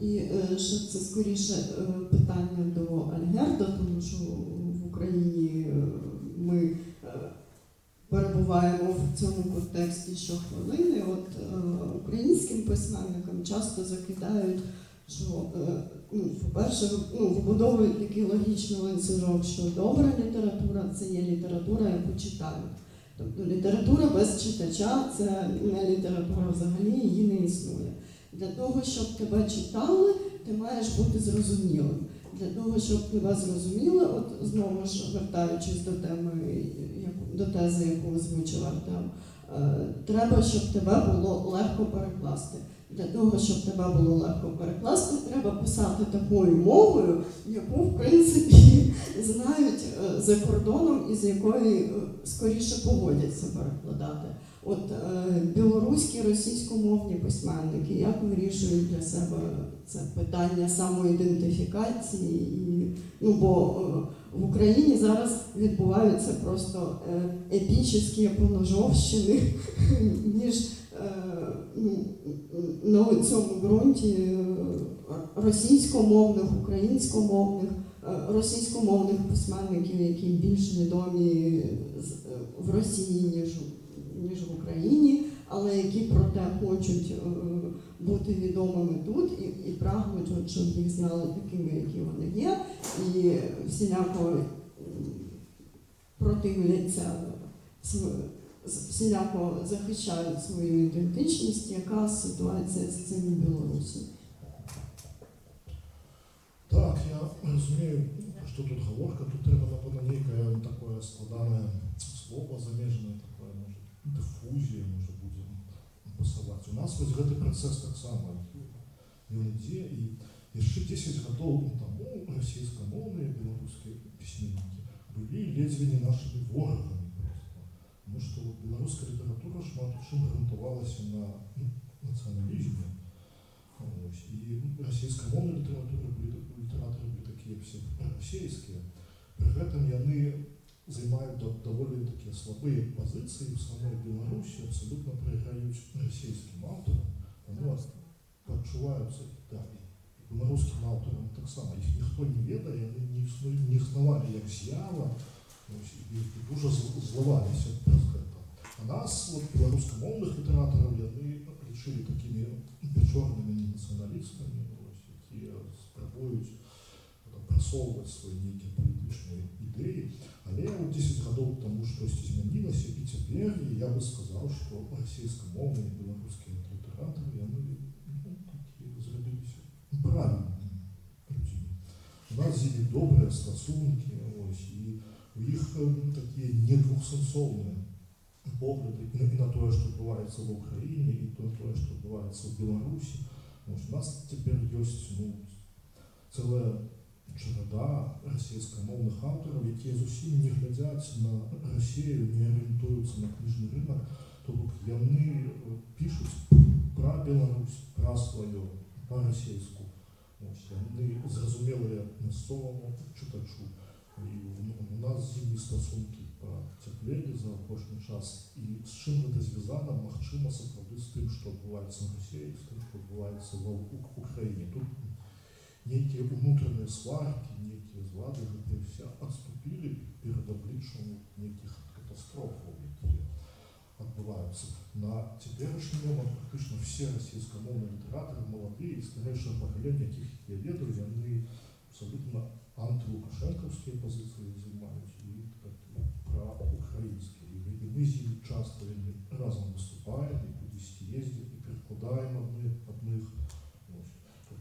І е, ще це скоріше е, питання до Альгерда, тому що в Україні е, ми перебуваємо в цьому контексті щохвилини. От українським письменникам часто закидають, що ну, по-перше, ну, вибудовують такий логічний ланцюжок, що добра література це є література, яку читають. Тобто література без читача це не література взагалі, її не існує. Для того, щоб тебе читали, ти маєш бути зрозумілим. Для того, щоб тебе зрозуміли, от знову ж вертаючись до теми, до тези, яку озвучив Артем, е, треба, щоб тебе було легко перекласти. Для того, щоб тебе було легко перекласти, треба писати такою мовою, яку, в принципі, знають е, за кордоном і з якої е, скоріше погодяться перекладати. От е, білоруські російськомовні письменники як вирішують для себе це питання самоідентифікації, і, ну бо е, в Україні зараз відбуваються просто е, епічні поножовщини між е, на цьому ґрунті е, російськомовних, українськомовних, е, російськомовних письменників, які більш відомі в Росії, ніж ніж в Україні, але які проте хочуть е, бути відомими тут і, і прагнуть, щоб їх знали такими, які вони є, і всіляко противляться всіляко захищають свою ідентичність, яка ситуація з цим Білорусі. Так, я розумію, що тут говорка. Тут треба, напевно, некое такое складане слово замежне, такое, може, дифузія, може буде пасаваць. У нас вось гэты працэс таксама ён ідзе і яшчэ 10 гадоў таму расійскамоўныя беларускія пісьменнікі былі ледзьве не нашымі ворагамі проста. Тому што вот беларуская літаратура шмат у чым грунтавалася на ну, нацыяналізме. Ось. І расійскамоўныя літаратуры былі літаратары былі такія все расійскія. Пры гэтым яны займаюць да- даволі такія слабыя пазіцыі ў самой Беларусі, абсалютна прайграюць расійскім аўтарам. Таму адчуваюцца да, і беларускім аўтарам таксама. Іх ніхто не ведае, яны не існуюць, не існавалі як з'ява, ось, і, і дуже зл- злаваліся праз гэта. А нас, от, беларускамоўных літаратараў, яны лічылі такімі пячорнымі нацыяналістамі, ось, якія спрабуюць там, прасоўваць свае нейкія палітычныя ідэі. Але ў 10 гадоў таму штосьці змянілася і цяпер я бы сказаў, што расійскамоўныя і беларускія літаратары яны ну, такі зрабіліся правільнымі людзьмі. У нас з імі добрыя стасункі, ось, і у іх ем, такія недвухсэнсоўныя погляды і на, і на тое, што адбываецца в Україні, і на тое, што адбываецца ў Беларусі. Ось, у нас цяпер ёсць ну, цэлая чарада расійскамоўных аўтараў, якія зусім не глядзяць на Расію, не арыентуюцца на кніжны рынок, то бок яны э, пішуць пра Беларусь, пра сваё, па-расейску. Ось, яны зразумелыя мясцоваму чытачу. І у нас з імі стасункі пацяплелі за апошні час. І з чым гэта звязана, магчыма, сапраўды з тым, што адбываецца на Расіі, з тым, што адбываецца ва ў Украіне. Тут нейкія ўнутраныя сваркі, нейкія злады гэтыя все адступілі перад абліччам нейкіх катастрофаў, якія адбываюцца. На цяперашні момант практычна все расійскамоўныя літаратары маладыя і старэйшае пакаленне, якіх я ведаю, яны абсалютна антылукашэнкаўскія пазіцыі займаюць і такі праўкраінскія. І, і мы з імі часта вельмі разам выступаем і кудысьці ездзім і перакладаем адны адных. Ось. То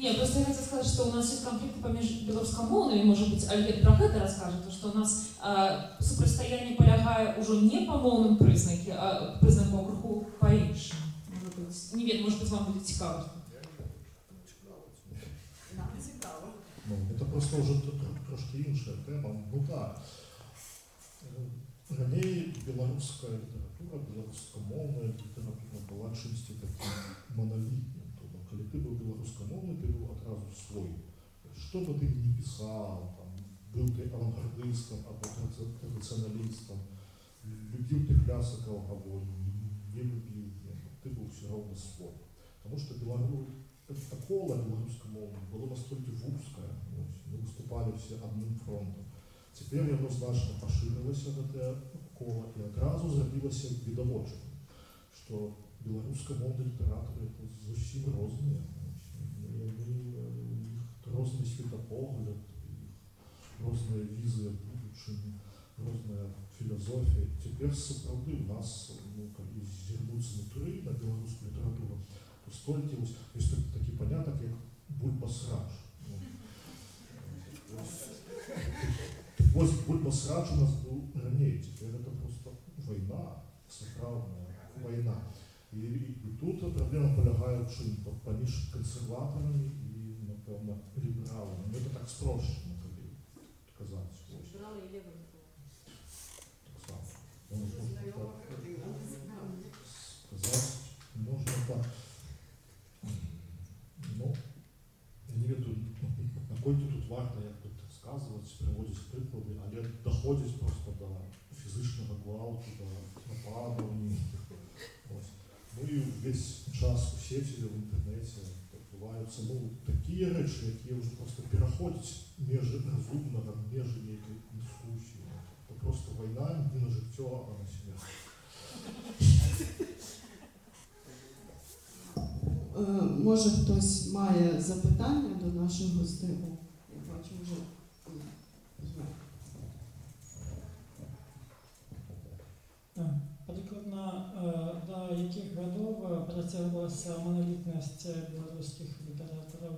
іншая тэма. Не, просто я хотела сказать, что у нас есть конфликты поміж белорусскомовными, может быть, Альгет про это расскажет, то, что у нас э, супрацьстояние полягае уже не по мовным признаке, а признаку округу по-іншому. Может быть, не ведаю, может быть, вам будет цікаво. нам цікаво. Ну, это просто вже тр- тр- трошки інша тема. Ну так. Е, Раней беларуская літаратура, беларускамоўная літаратура была чымсьці такім монолітным. Тобто, калі ты быў беларускамоўны, ты быў адразу свой. Што бы ты ни пісаў, там, быў ты авангардыстам або тради- традыцыяналістам, любіў ты клясыкаў або не любіў, не, ты быў все роўна свой. Таму што беларус это кола беларускамоўнае было настолькі вузкае, ось, мы выступалі все адным фронтам. Цяпер яно значна пашырылася гэтае кола і адразу зрабілася відавочным, што беларускамоўныя літаратары это зусім розныя. Ось, і яны, э, у іх розны светапогляд, іх розныя візы будучыні, розная філасофія. Цяпер сапраўды у нас, ну, калі зірнуцца внутры на беларускую літаратуру, то столькі вось ёсць так- такі панятак, як бульбасрач. Ну, ось- Вось бульбасрач у нас быў раней, цяпер это просто вайна, сапраўдная вайна. І, і, і тут праблема палягае ў чым Па- паміж кансерватарамі і, напэўна, лібераламі. Ну, это так спрошчана, калі казаць. Ось, Брали і ліво не було. так само. Можна так сказаць, можна так. Ну, я не ведаю, наколькі тут варта як тут сказваць, прыводзіць прыклады, але даходзіць просто да фізычнага гвалту, да нападаў нейкіх. Ось. Ну і увесь час у сеці, в інтэрнэце адбываюцца ну, такія рэчы, якія ўжо просто пераходзяць межы разумнага, межы нейкай дыскусіі. Это просто вайна не на жыццё, а на смерць. Е, Може хтось має запитання до наших гостей? О, я бачу вже. Прикладно, е, до яких годов е, протягувалася монолітність е, білоруських літераторів?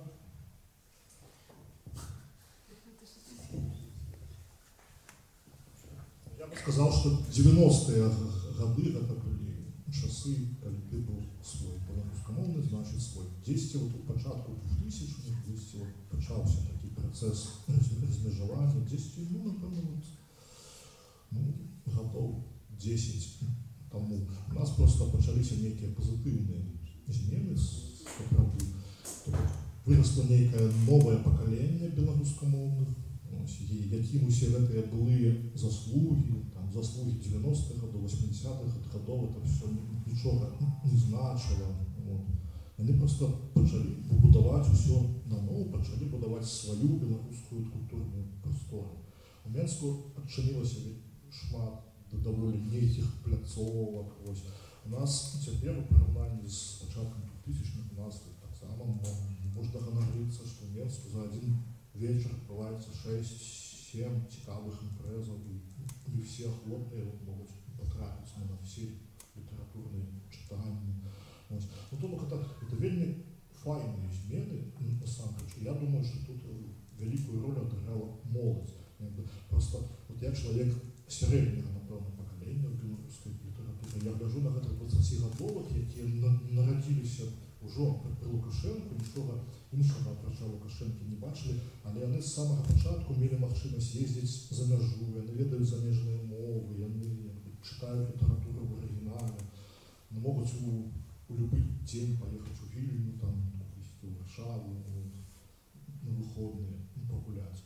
Я бы сказал, что 90-е годы это были часы, калі ты был свой беларускамоўны, значит свой. 10 вот у пачатку 2000-х, 10 вот пачаўся такі працэс раз- размежавання, 10, ну, напэўна, вот, ну, гадоў 10 тому. У нас просто пачаліся нейкія пазітыўныя змены сапраўды. То бок Вырасла нейкае новае пакаленне беларускамоўных Ось, і якім усе гэтыя былыя заслугі, там заслугі 90-х гадоў, 80-х гадоў, это все нічога не значыла. Вот. Яны просто пачалі будаваць усё наноў, пачалі будаваць сваю беларускую культурную прастору. У Менску адчынілася шмат даволі нейкіх пляцовак. Вось. У нас цяпер у параўнанні з пачаткам 2000 у нас таксама мо- можна ганарыцца, што ў Менску за адзін вечар адбываецца 6-7 цікавых імпрэзаў і не все ахвотныя могуць патрапіць на все літаратурныя чытанні. Вось. Ну, то бок это, это вельмі файныя змены м, насамрэч. І Я думаю, што тут э, вялікую роль адыграла моладзь. Як бы, Просто вот я чалавек сярэдняга, напэўна, пакалення ў беларускай літаратуры. Я гляжу на гэтых 20гадовых, якія на- нарадзіліся ўжо пры, пры Лукашэнку, нічога іншага апрача Лукашэнкі не бачылі, але яны з самага пачатку мелі магчымасць ездзіць за мяжу, яны ведаюць замежныя мовы, яны як бы, чытаюць літаратуру в арыгінале, ну, могуць у, у любы дзень паехаць у вільню, там, кудысьці ў Варшаву, вот, на выходныя ну, пагуляць.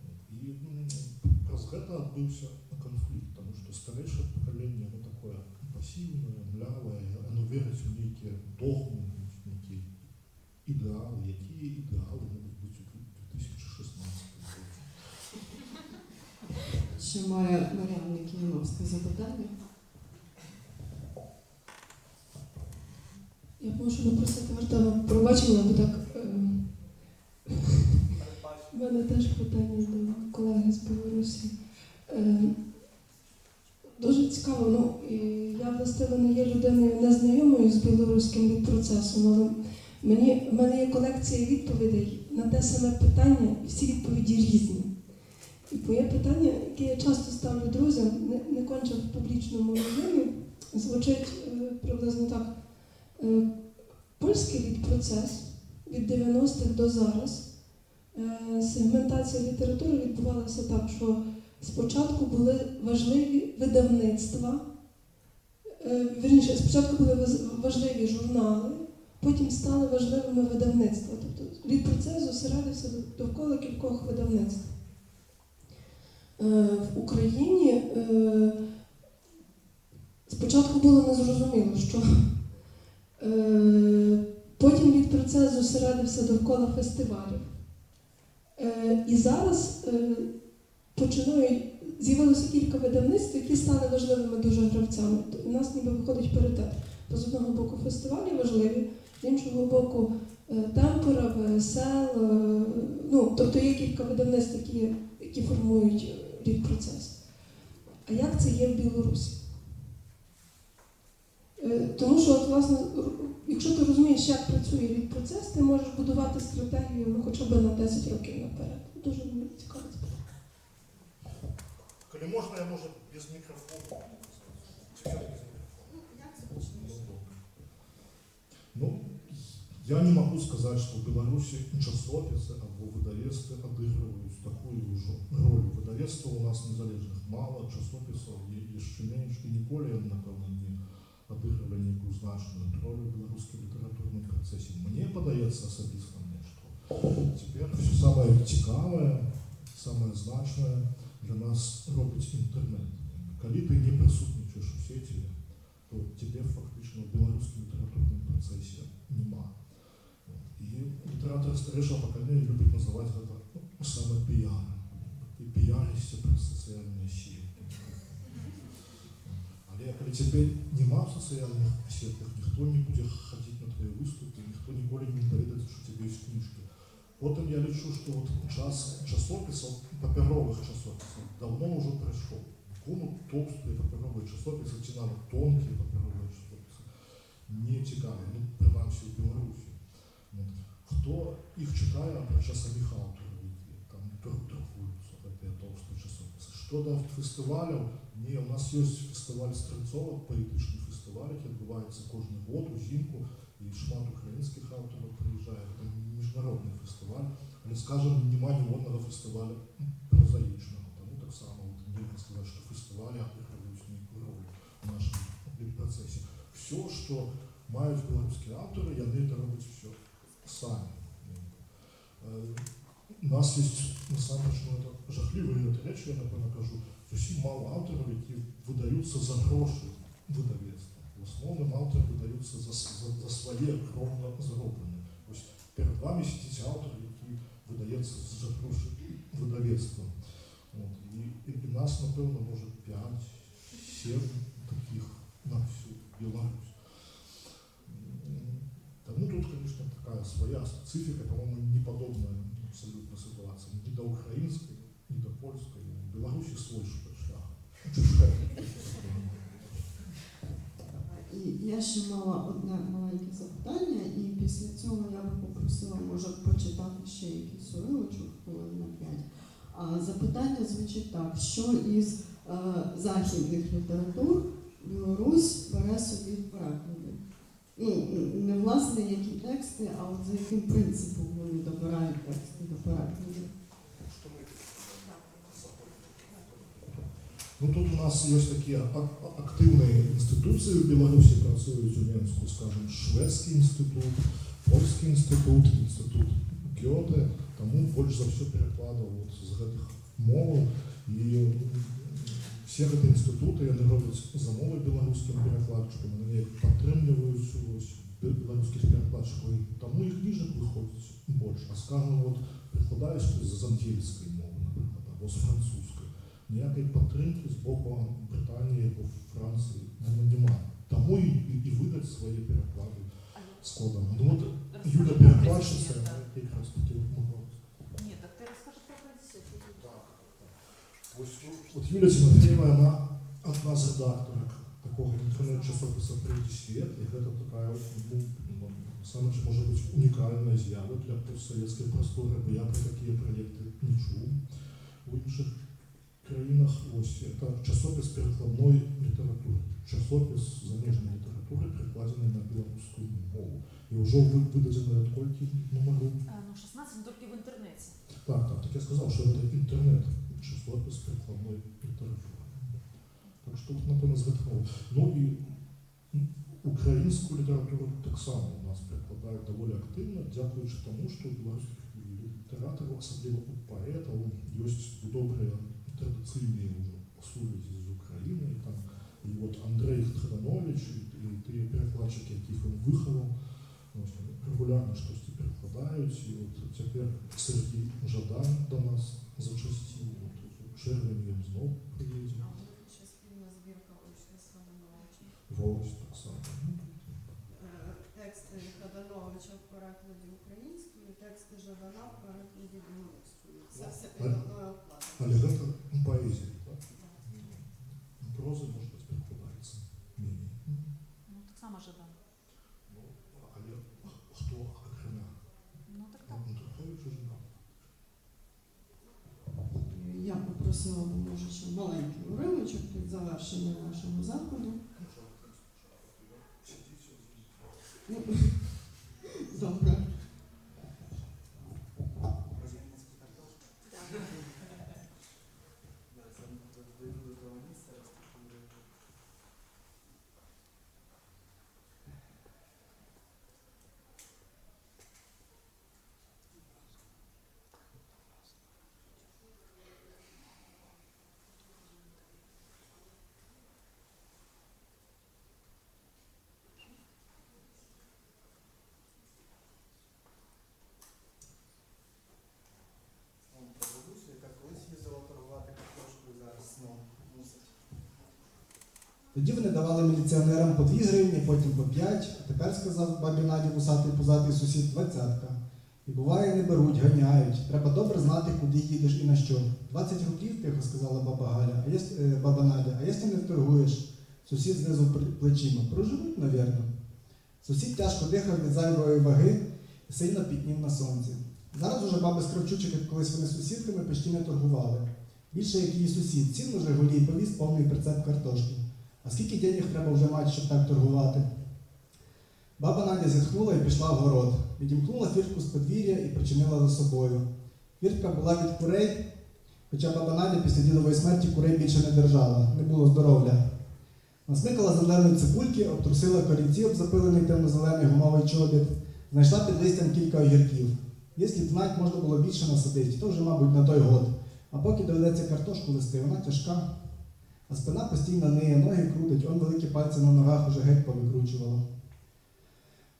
Вот. І м, праз гэта адбыўся канфлікт, таму што старэйшае пакаленне оно такое пасіўнае, млявае, оно верыць у нейкія догмы, нейкія ідэалы, якія ідэалы могуць быць у 2016 році. Ще має Мар'яна Кіновська запитання. Я можу попросити Артема пробачення, бо так е, в мене теж питання до колеги з Білорусі. Дуже цікаво, ну я властиво не є людиною незнайомою з білоруським процесом, але мені в мене є колекція відповідей на те саме питання, і всі відповіді різні. І моє питання, яке я часто ставлю друзям, не, не конче в публічному режимі, звучить е, приблизно так. Е, Польський літпроцес від 90-х до зараз. е, Сегментація літератури відбувалася так, що спочатку були важливі видавництва, е, вірніше, спочатку були важливі журнали, потім стали важливими видавництва. Тобто літпроцес зосередився довкола кількох видавництв. Е, В Україні е, спочатку було незрозуміло, що Потім від процес зосередився довкола фестивалів. І зараз е, з'явилося кілька видавництв, які стали важливими дуже гравцями. У нас ніби виходить паритет. Бо з одного боку фестивалі важливі, з іншого боку е, темпора, ВСЛ. е, Ну, тобто є кілька видавництв, які, які формують рід процес. А як це є в Білорусі? Е, Тому що, от, власне, якщо ти розумієш, як працює рід процес, ти можеш будувати стратегію ну, хоча б на 10 років наперед. Дуже мені цікаво. це питання. Коли можна, я може без мікрофону. Чи я без мікрофону? Ну, добре. Ну, я не могу сказать, что в Беларуси часописы або выдавецтвы адыгрываюць такую ўжо роль. Выдавецтва у нас незалежных мало, часопісаў е- яшчэ менш і ніколі яны, напэўна, не адыгрывалі нейкую значную роль у беларускім літаратурным працэсе. Мне падаецца асабіста мне, што цяпер все самае цікавае, самае значнае для нас робіць інтэрнэт. Калі ты не прысутнічаеш у сеці, то тебе фактычна ў беларускім літаратурным працэсе няма. Вот. І літаратор старэйшага пакалення любіць называць гэта ну, саме піар. Ты піаришся праз сацыяльныя сеткі. Але калі цябе няма в сацыяльных сетках, ніхто не будзе хадзіць на твае выступы, ніхто ніколі не даведаецца, што цябе ёсць кніжкі. Потым я лічу, што вот час часопісаў, папяровых часопісаў давно ўжо прайшоў. Кому тоўстыя папяровыя часопісы ці нават тонкія папяровыя часопісы не цікаві, ну, прынамсі ў Беларусі. Вот. Хто іх чытае, апрача саміх аўтараў, якія там дру- друкуюцца гэтыя тоўстыя часопісы. Што да фестываляў, не, у нас ёсць фестываль стрэлцовак, паэтычны фестываль, які адбываецца кожны год узімку, і шмат украінскіх аўтараў прыязджае. Гэта міжнародны фестываль, але скажем, няма ніводнага фестываля празаічнага. Таму таксама вот, нельга сказаць, што фестывалі адыгрываюць нейкую роль у нашым працэсе. Все, што маюць беларускія аўтары, яны это робяць все самі. Э, У нас есть насамрэч ну, это жахлівыя рэчы, я напэўна кажу, зусім мала аўтараў, які выдаюцца за грошы выдавецтва. В основному автори видаються за, с- за, за своє кровно зароблення. Ось перед вами сидить автор, який видається за гроші видавецтва. От, і, і, і нас, напевно, може 5-7 таких на всю Білорусь. М, Тому тут, конечно, такая своя специфика, по-моему, неподобная абсолютно ситуация. Ни до украинской, ни до польской. В Беларуси свой шлях. І я ще мала одне маленьке запитання, і після цього я би попросила, може, почитати ще якийсь уривочок хвилин на п'ять. А запитання звучить так: що із е, західних літератур Білорусь бере собі в переклади? Ну, не власне які тексти, а от за яким принципом вони добирають тексти до перекладів. Ну тут у нас є такі активні інституції в Білорусі працюють у Мінську, скажімо, Шведський інститут, Польський інститут, інститут Гьоте, тому більш за все перекладав от з гэтых мов. І м, всі ці інститути вони роблять замови білоруським перекладчикам, вони як підтримують ось білоруських перекладчиків, і тому їх книжок виходить більше. А скажімо, от перекладаєш ти з ангельської мови, наприклад, або з французької. Ніякої підтримки з боку Британії або Франції ну, немає. Тому і, і, і видать свої переклади складами. Ну от Юля перекладчиця, я якраз таки могла. Ні, так ти розкажи про принцип. Ось ну, от Юля Тимофеєва, вона одна з редакторок такого інтернет-часопису «Третій світ», і це така, ну, ну, саме чи може бути унікальна з'ява для постсовєтської простори, бо я про такі проєкти не чув у інших країнах. Ось це часопис перекладної літератури, часопис заміжної літератури, перекладений на білоруську мову. І вже ви- видадено кілька номерів. Е, Ну, 16 тільки в інтернеті. Так, так, так я сказав, що це інтернет, часопис перекладної літератури. Так що тут, напевно, з. Ну і українську літературу так само у нас перекладають доволі активно, дякуючи тому, що у білоруських літераторів, особливо у поетів, є добрі традиційні вже пословиці з України. І, там, і от Андрей Триданович, перекладчики, яких він виховав, регулярно щось перекладають. І от тепер Сергій Жадан до нас зачастив. От, у червні він знов приїде. Волось так само. Ну, Тексти Радановича в перекладі українською, тексти Жадана в перекладі білоруською. Це все під одною окладом. Але гэта поэзія, так? Проза, може бути, перекладається менее. Ну, так само Жадан. Ну, але хто окрема? Ну, так так. Ну, Трухович уже нам. Я попросила б, може, ще маленький уривочок під завершення нашого заходу. Ну, Добре. Он про бабусю, яка колись їздила торгувати картошкою, зараз ну, мусить. Тоді вони давали міліціонерам по 2 гривні, потім по 5, а тепер сказав бабі Наді вусатий пузатий сусід двадцятка. І буває, не беруть, ганяють. Треба добре знати, куди їдеш і на що. 20 рублів, тихо сказала баба Галя, а єс, е, баба Надя, а якщо не торгуєш? Сусід знизу плечима. Проживуть, навірно. Сусід тяжко дихав від зайвої ваги і сильно пітнів на сонці. Зараз уже баби з кравчучок, як колись вони сусідками, почти не торгували. Більше як її сусід, Жигулі і повіз повний прицеп картошки. А скільки денег треба вже мати, щоб так торгувати? Баба Надя зітхнула і пішла в город. Відімкнула фіртку з подвір'я і причинила за собою. Фіртка була від курей, хоча баба Надя після дідової смерті курей більше не держала, не було здоров'я. Насмикала зеленої цибульки, обтрусила корінці об запилений темно-зелений гумовий чобіт, знайшла під листям кілька огірків. Якщо б знать, можна було більше насадити, то вже, мабуть, на той год. А поки доведеться картошку листи, вона тяжка. А спина постійно ниє, ноги крутить, он великі пальці на ногах уже геть повикручувала.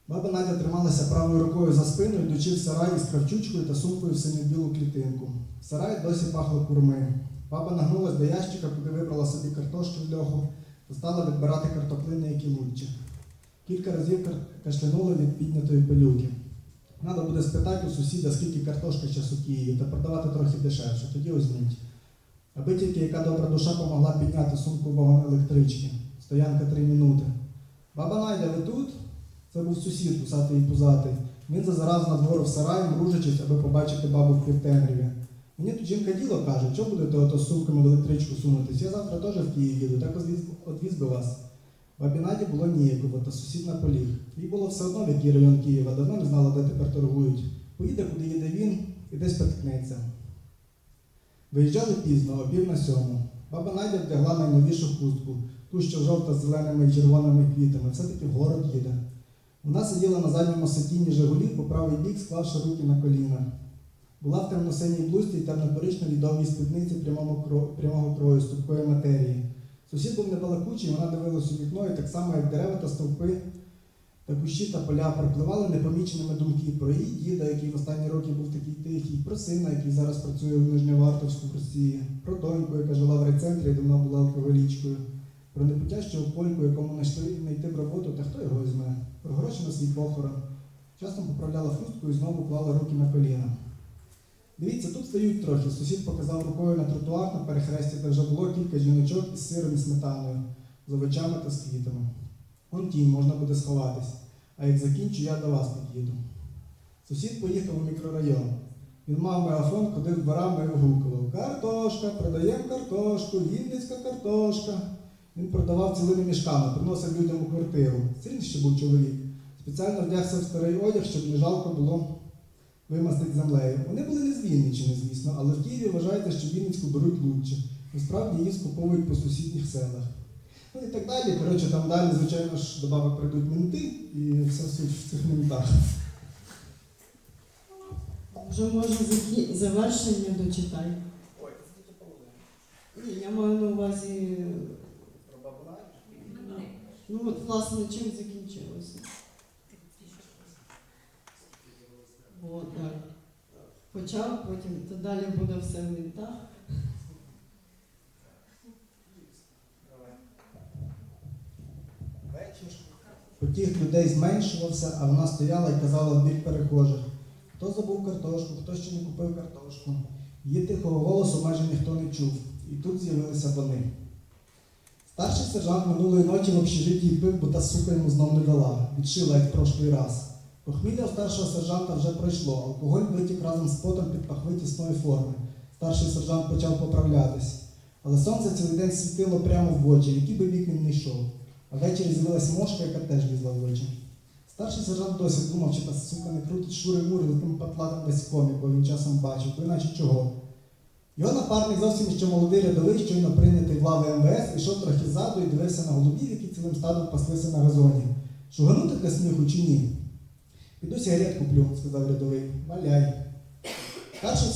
Баба Надя трималася правою рукою за спину, йдучи в сарай із кравчучкою та сумкою в синю-білу клітинку. В сараї досі пахло курми. Баба нагнулась до ящика, куди вибрала собі картошки в льоху, та стала відбирати картоплини, які лучче. Кілька разів кашлянула від піднятої пилюки. Треба буде спитати у сусіда, скільки картошка зараз у Києві, та продавати трохи дешевше, тоді візьмуть. Аби тільки яка добра душа помогла підняти сумку вагон електрички. Стоянка три минути. Баба Надя, ви тут? Це був сусід, кусатий і пузатий. Він зазирав на двор в сарай, мружачись, аби побачити бабу в півтемряві. Мені тут жінка діло каже, що будете ото з сумками в електричку сунутись? Я завтра теж в Київ їду, так одвіз, би вас. Бабі Наді було ніяково, та сусід наполіг. Їй було все одно, в який район Києва, давно не знала, де тепер торгують. Поїде, куди їде він, і десь приткнеться. Виїжджали пізно, о пів на сьому. Баба Надя вдягла найновішу хустку, ту, що жовта з зеленими і червоними квітами, все-таки в город їде. Вона сиділа на задньому сидінні Жигулів по правий бік, склавши руки на коліна. Була в темно-синій блузці і темно-коричневій довгій спідниці прямого, кро... прямого крою, з матерії. Сусід був небалакучий, вона дивилась у вікно, і так само, як дерева та стовпи, кущі та поля пропливали непоміченими думки про її діда, який в останні роки був такий тихий, про сина, який зараз працює в Нижньовартовську в Росії, про доньку, яка жила в райцентрі і давно була алкоголічкою, про непутящого польку, якому не йшли знайти б роботу, та хто його візьме, про гроші на свій похорон. Часом поправляла хустку і знову клала руки на коліна. Дивіться, тут стають трохи. Сусід показав рукою на тротуар на перехресті, де вже було кілька жіночок із сиром і сметаною, з овочами та з квітами. Вон тінь, можна буде сховатись. А як закінчу, я до вас під'їду. Сусід поїхав у мікрорайон. Він мав мегафон, ходив дворами і вигукував Картошка, продаємо картошку, вінницька картошка. Він продавав цілими мішками, приносив людям у квартиру. Сильний ще був чоловік. Спеціально вдягся в старий одяг, щоб не жалко було вимастити землею. Вони були не з Вінниччини, звісно, але в Києві вважається, що Вінницьку беруть лучше. Насправді її скуповують по сусідніх селах. Ну і так далі. Коротше, там далі, звичайно ж, до баби прийдуть менти і все суть в цих ментах. Вже може закі... завершення дочитай. Ой, половина. Ні, я маю на увазі, Про ну от власне чим закінчилося. Бо так. Почав, потім то далі буде все в ментах. Потік людей зменшувався, а вона стояла і казала в бік перехожих. Хто забув картошку, хто ще не купив картошку. Її тихого голосу майже ніхто не чув. І тут з'явилися вони. Старший сержант минулої ночі в общежитті пив, бо та сука йому знов не дала, відшила, як в прошлий раз. Похмілля у старшого сержанта вже пройшло, алкоголь витік разом з потом під пахви тісної форми. Старший сержант почав поправлятись. Але сонце цілий день світило прямо в очі, в які би вік він не йшов. Ввечері з'явилась мошка, яка теж лізла в. Старший сержант досі думав, чи та сука не крутить шури мури таким патлатим веськом, якого він часом бачив, то іначе чого. Його напарник зовсім ще молодий рядовий, щойно прийнятий в лави МВС, ішов трохи ззаду і дивився на голубів, які цілим стадом паслися на газоні. Шуганути для сміху чи ні? Піду сигарет куплю, сказав рядовий. Валяй. Старший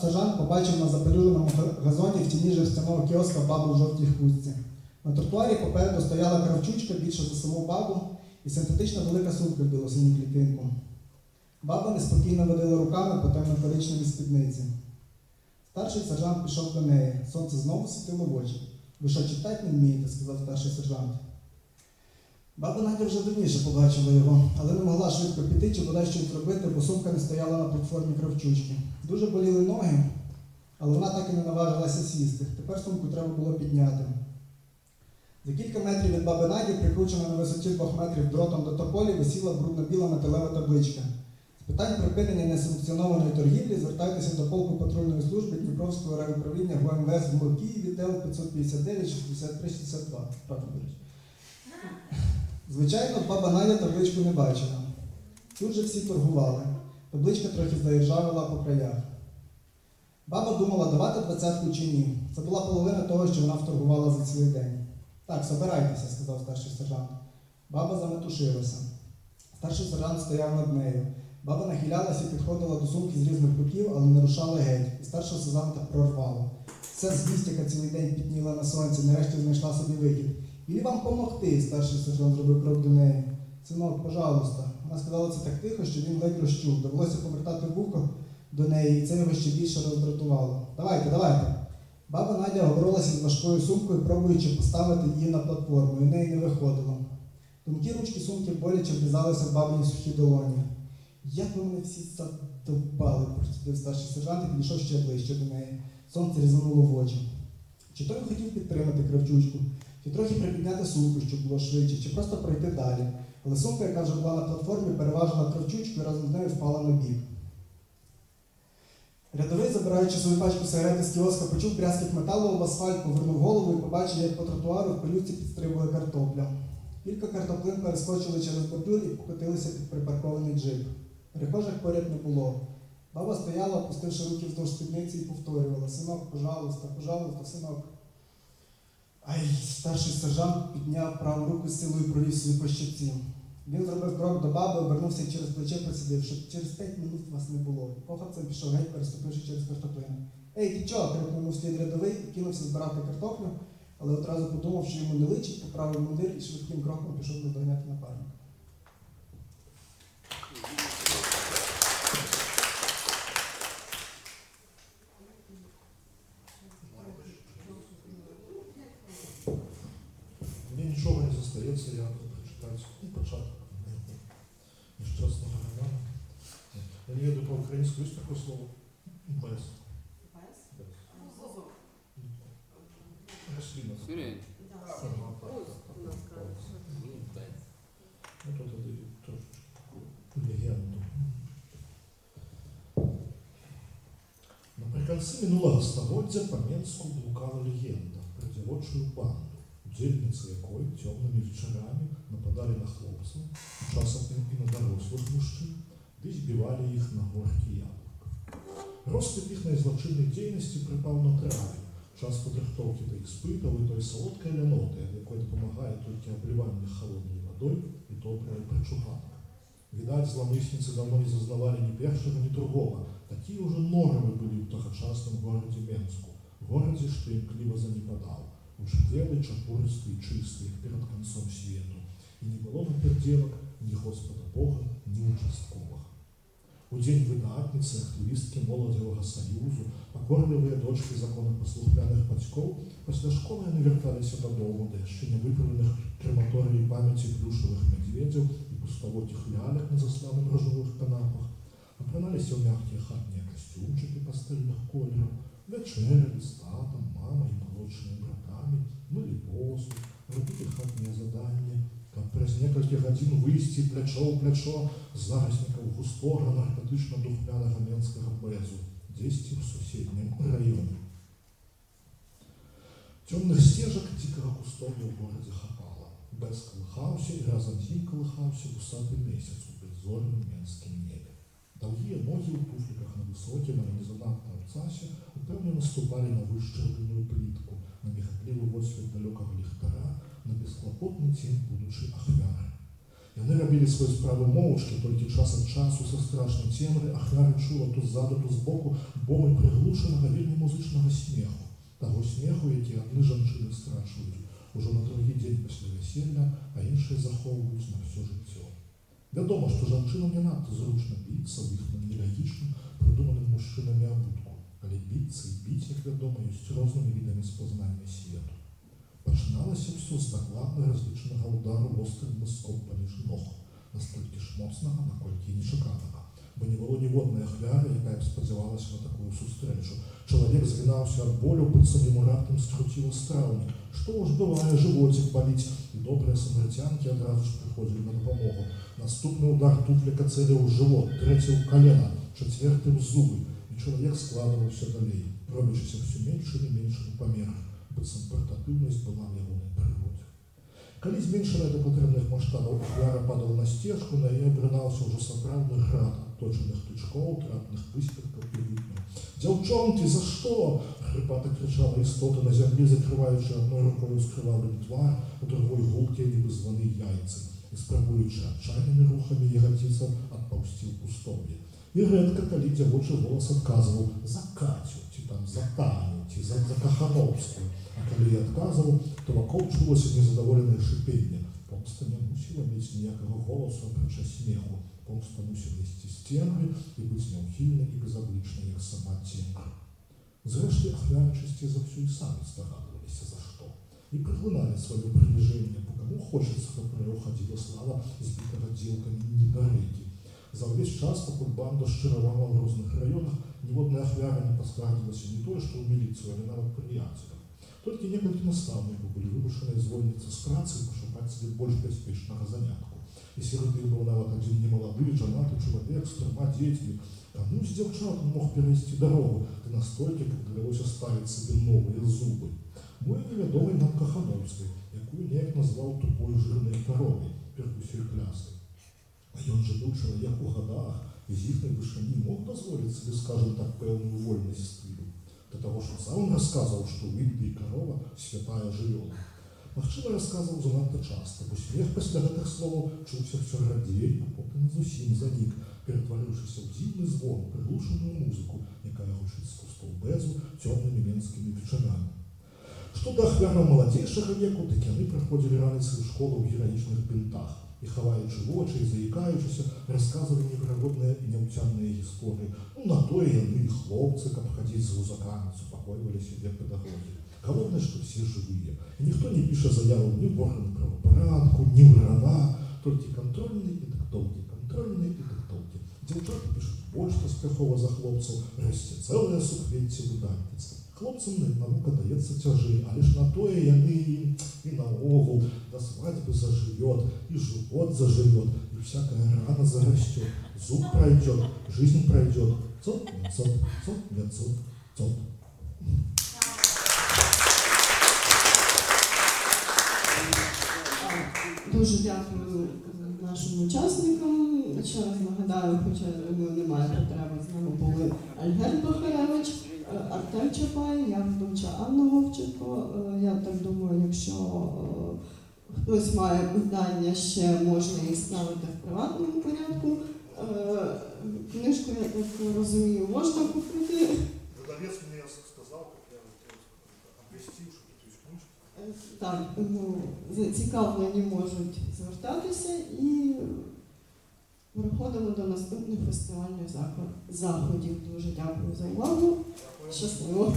сержант побачив на запелюженому газоні в тіні жерстяного кіоска бабу в жовтій хустці. На тротуарі попереду стояла кравчучка більше за саму бабу і синтетична велика сумка в білосиню клітинку. Баба неспокійно водила руками по темно-коричневій спідниці. Старший сержант пішов до неї. Сонце знову світило в очі. Ви що читати не вмієте, сказав старший сержант. Баба Надя вже давніше побачила його, але не могла швидко піти чи бодай щось зробити, бо сумка не стояла на платформі кравчучки. Дуже боліли ноги, але вона так і не наважилася сісти. Тепер сумку треба було підняти. За кілька метрів від баби Наді, прикручена на висоті двох метрів дротом до тополі, висіла брудно-біла металева табличка. З питань припинення несанкціонованої торгівлі звертайтеся до полку патрульної служби Дніпровського райуправління ГУМВС в Києві, ТЕЛ 559 63 62. Правда, до речі. Звичайно, баба Надя табличку не бачила. Тут же всі торгували. Табличка трохи заіржавила по краях. Баба думала, давати двадцятку чи ні. Це була половина того, що вона вторгувала за цілий день. Так, собирайтеся, сказав старший сержант. Баба заметушилася. Старший сержант стояв над нею. Баба нахилялася і підходила до сумки з різних боків, але не рушала геть, і старшого сержанта прорвало. Ця звість, яка цілий день пітніла на сонці, нарешті знайшла собі вихід. Ілі вам помогти, старший сержант зробив крок до неї. Синок, пожалуйста. Вона сказала це так тихо, що він ледь розчув. Довелося повертати вухо до неї, і це його ще більше роздратувало. Давайте, давайте. Баба Надя говорилася з важкою сумкою, пробуючи поставити її на платформу, і в неї не виходило. Тонкі ручки сумки боляче врізалися в бабині сухі долоні. Як мене всі задовбали, процідив старший сержант і підійшов ще ближче до неї. Сонце різануло в очі. Чи то він хотів підтримати кравчучку, чи трохи припідняти сумку, щоб було швидше, чи просто пройти далі. Але сумка, яка вже була на платформі, переважила кравчучку і разом з нею впала на бік. Рядовий, забираючи свою пачку сигарети з кіоска, почув брязкіт металу об асфальт, повернув голову і побачив, як по тротуару в пилюці підстрибує картопля. Кілька картоплин перескочили через бордюр і покотилися під припаркований джип. Перехожих поряд не було. Баба стояла, опустивши руки вздовж спідниці і повторювала Синок, пожалуйста, пожалуйста, синок. Ай, старший сержант підняв праву руку з силою провів свою по щоці. Він зробив крок до баби, обернувся через плече просидів, щоб через п'ять минут вас не було. Похапцем пішов геть, переступивши через картоплину. Ей, ти чого? крикнув вслід рядовий і кинувся збирати картоплю, але одразу подумав, що йому не личить, поправив мундир і швидким кроком пішов наздоганяти напарника. Мне нічого не зостається, я прочитаю початок нещасного роману. Я не веду по-українськи, є таке слово? Без. Рослина. Ну, тут это трошечки легенду. Наприкінці минулого століття по Менську блукала легенда про дівочу банду, удільниці якої темними вечорами нападали на хлопців, часом і на дорослих мужчин, де збивали їх на горки яблук. Розквіт їхньої злочинної діяльності припав на траві, час підрихтовки до іспитів і тої солодкої ляноти, якої допомагає тільки обливання холодною водою і добра причуганка. Видать, зломисницы давно не зазнавали ни першого, ни другого. Такие уже норовы были в тогочасном городе Менску, городе, что імкліво занепадал, учителі, чапуристий, чистий, як перед концом світу. І не було на перделок ні Господа Бога, ні участковых. У день видатницы, активістки Молодого Союзу, покорливые дочки законопослухняних батьків, після школи не верталися додому, де ще не виправлених крематорії пам'яті плюшевих медведів і пустовотих лялек на засланих рожових канапах, опиналися в м'які хатні костюмчики пастельних кольорів, вечеряли з татом, мамою і молодшими братами, мили посуд, робили хатні задання, а през кілька годин вийти плечо в плечо з заросників густого наркотично-духмяного Менського безу, десь в сусідньому районі. Темных стежек дикого кустовья в городе хапало. Без колыхався и разом з ним колыхався усатый месяц у беззорном менском небе. Довгие ноги у туфликах на высоком, але не занадто обцасе упевнено ступали на вищербленную плитку, На мігатливий отсвіт далекого ліхтара, на безклопотний тінь будучої ахвяри. Яны робили свої справи мовчки, тільки час від часу со страшної темри ахвяри чула то ззаду, то збоку боми приглушеного вельми музичного сміху. Того сміху, який одні жанчини страчують уже на другий день після весілля, а інші заховують на все життя. Відомо, що жанчинам не надто зручно битися в їх нелогічно придуманим мужчинами обутку, але битися і бить, як відомо, є різними видами спознання світу. Починалося все з докладно розліченого удару острим миском поміж ног, настільки ж моцного, накольки і нечеканого. Бо не було ніводної ахвяри, яка б сподівалася на таку зустрічу. Чоловік згинався від болю, бицем йому раптом скрутило стравні. Що ж буває, животик болить, і добрі самаритянки одразу ж приходили на допомогу. Наступний удар туфлика целив в живот, третій в колено, четвертий в зуби, і чоловік складувався далі, робячися все меншими і меншими помірах, бицем портативність була в його природі. Коли зменшена до потрібних масштабів ахвяра падала на стежку, на її обринався вже справний град точених тичков, трапних виспіхів і вікна. Дівчонки, за що? Хрипато кричала істота на землі, закриваючи одною рукою скривавлений твар, а другою гулки ніби звані яйця, і спробуючи отчаянними рухами ягодицям отповсти в пустов'я. І редко, коли дівочий голос відказував за Катю, чи там за Таню, чи за, за Кахановську. А коли я відказував, то вокруг чулося незадоволене шипіння. Помста не мусила мати ніякого голосу, апроча сміху. Помста мусила нести стінгри і бути неухильна і безоблична, як сама тінка. Зрешті, ахвяри часті за всю і самі здогадувалися за що. І приглинали своє приниження, по кому хочеться, щоб про нього ходила слава збитого ділками недорики. За весь час, поки банда щирувала в різних районах, ні одна ахвяра не поскаржилася не то, що в міліцію, але навіть приятелям. Тільки некалькі наставників були вимушені звольнитися з праці і пошукати собі більш безпечного занятку. І серед них був навіть один немолодий, женатий чоловік з трьома дітьми. Кому з дівчат мог перейти дорогу, та настільки, як довелося ставити собі нові зуби. Мой невідомий нам Кахановський, яку ніяк назвав тупою жирною коровою, перкусію клясти А ён же був чоловік у годах, і з їхньої вишині мог дозволити собі, скажімо так, певну вольність стилю. До того, що сам розказував, що вийде і корова святая живола. Махчина розказував занадто часто, бо сміх після гэтых слов чувся все радій, а потім зовсім занік, перетворившися в дивний звон, приглушену музику, яка гучить з кустов безу темними менськими вечорами. Что до ахвяраў маладзейшага веку, дык яны праходзілі раніцаю школу ў гераічных бінтах і хаваючы вочы і заікаючыся, расказвалі неверагодныя і няўцямныя гісторыі. Ну, на тое яны і хлопцы, каб хадзіць з гузакамі, супакойвалі сябе педагогі. Галоўнае, што все жывыя. І ніхто не піша заяву ні в органы правапарадку, ні ў рана, толькі кантрольныя і дыктоўкі, кантрольныя і дыктоўкі. Дзяўчаты пішуць больш паспяхова за хлопцаў, расце цэлае суквецце выдатніцтва. Хлопцам навука даецца цяжэй, але ж на тое яны і, і наогул да свадьбы зажывет, і живот заживет, і всякая рана зарастет, зуб пройдет, жизнь пройдет. Цоп, не цоп, цоп, не цоп, цоп. Дуже дякую нашим учасникам. Ще раз нагадаю, хоча думаю, немає потреби з нами були Альгерт Бахаревич, е, Артем Чапай, я ведуча Анна Вовченко. Е, Я так думаю, якщо е, хтось має питання, ще можна їх ставити в приватному порядку. Е, Книжку, я так розумію, можна купити. Продавец мне сказал, как я обвестил, что тут есть книжка. Так, ну, зацікавлені можуть звертатися і переходимо до наступних фестивальних заходів. Дуже дякую за увагу. 吃鼠肉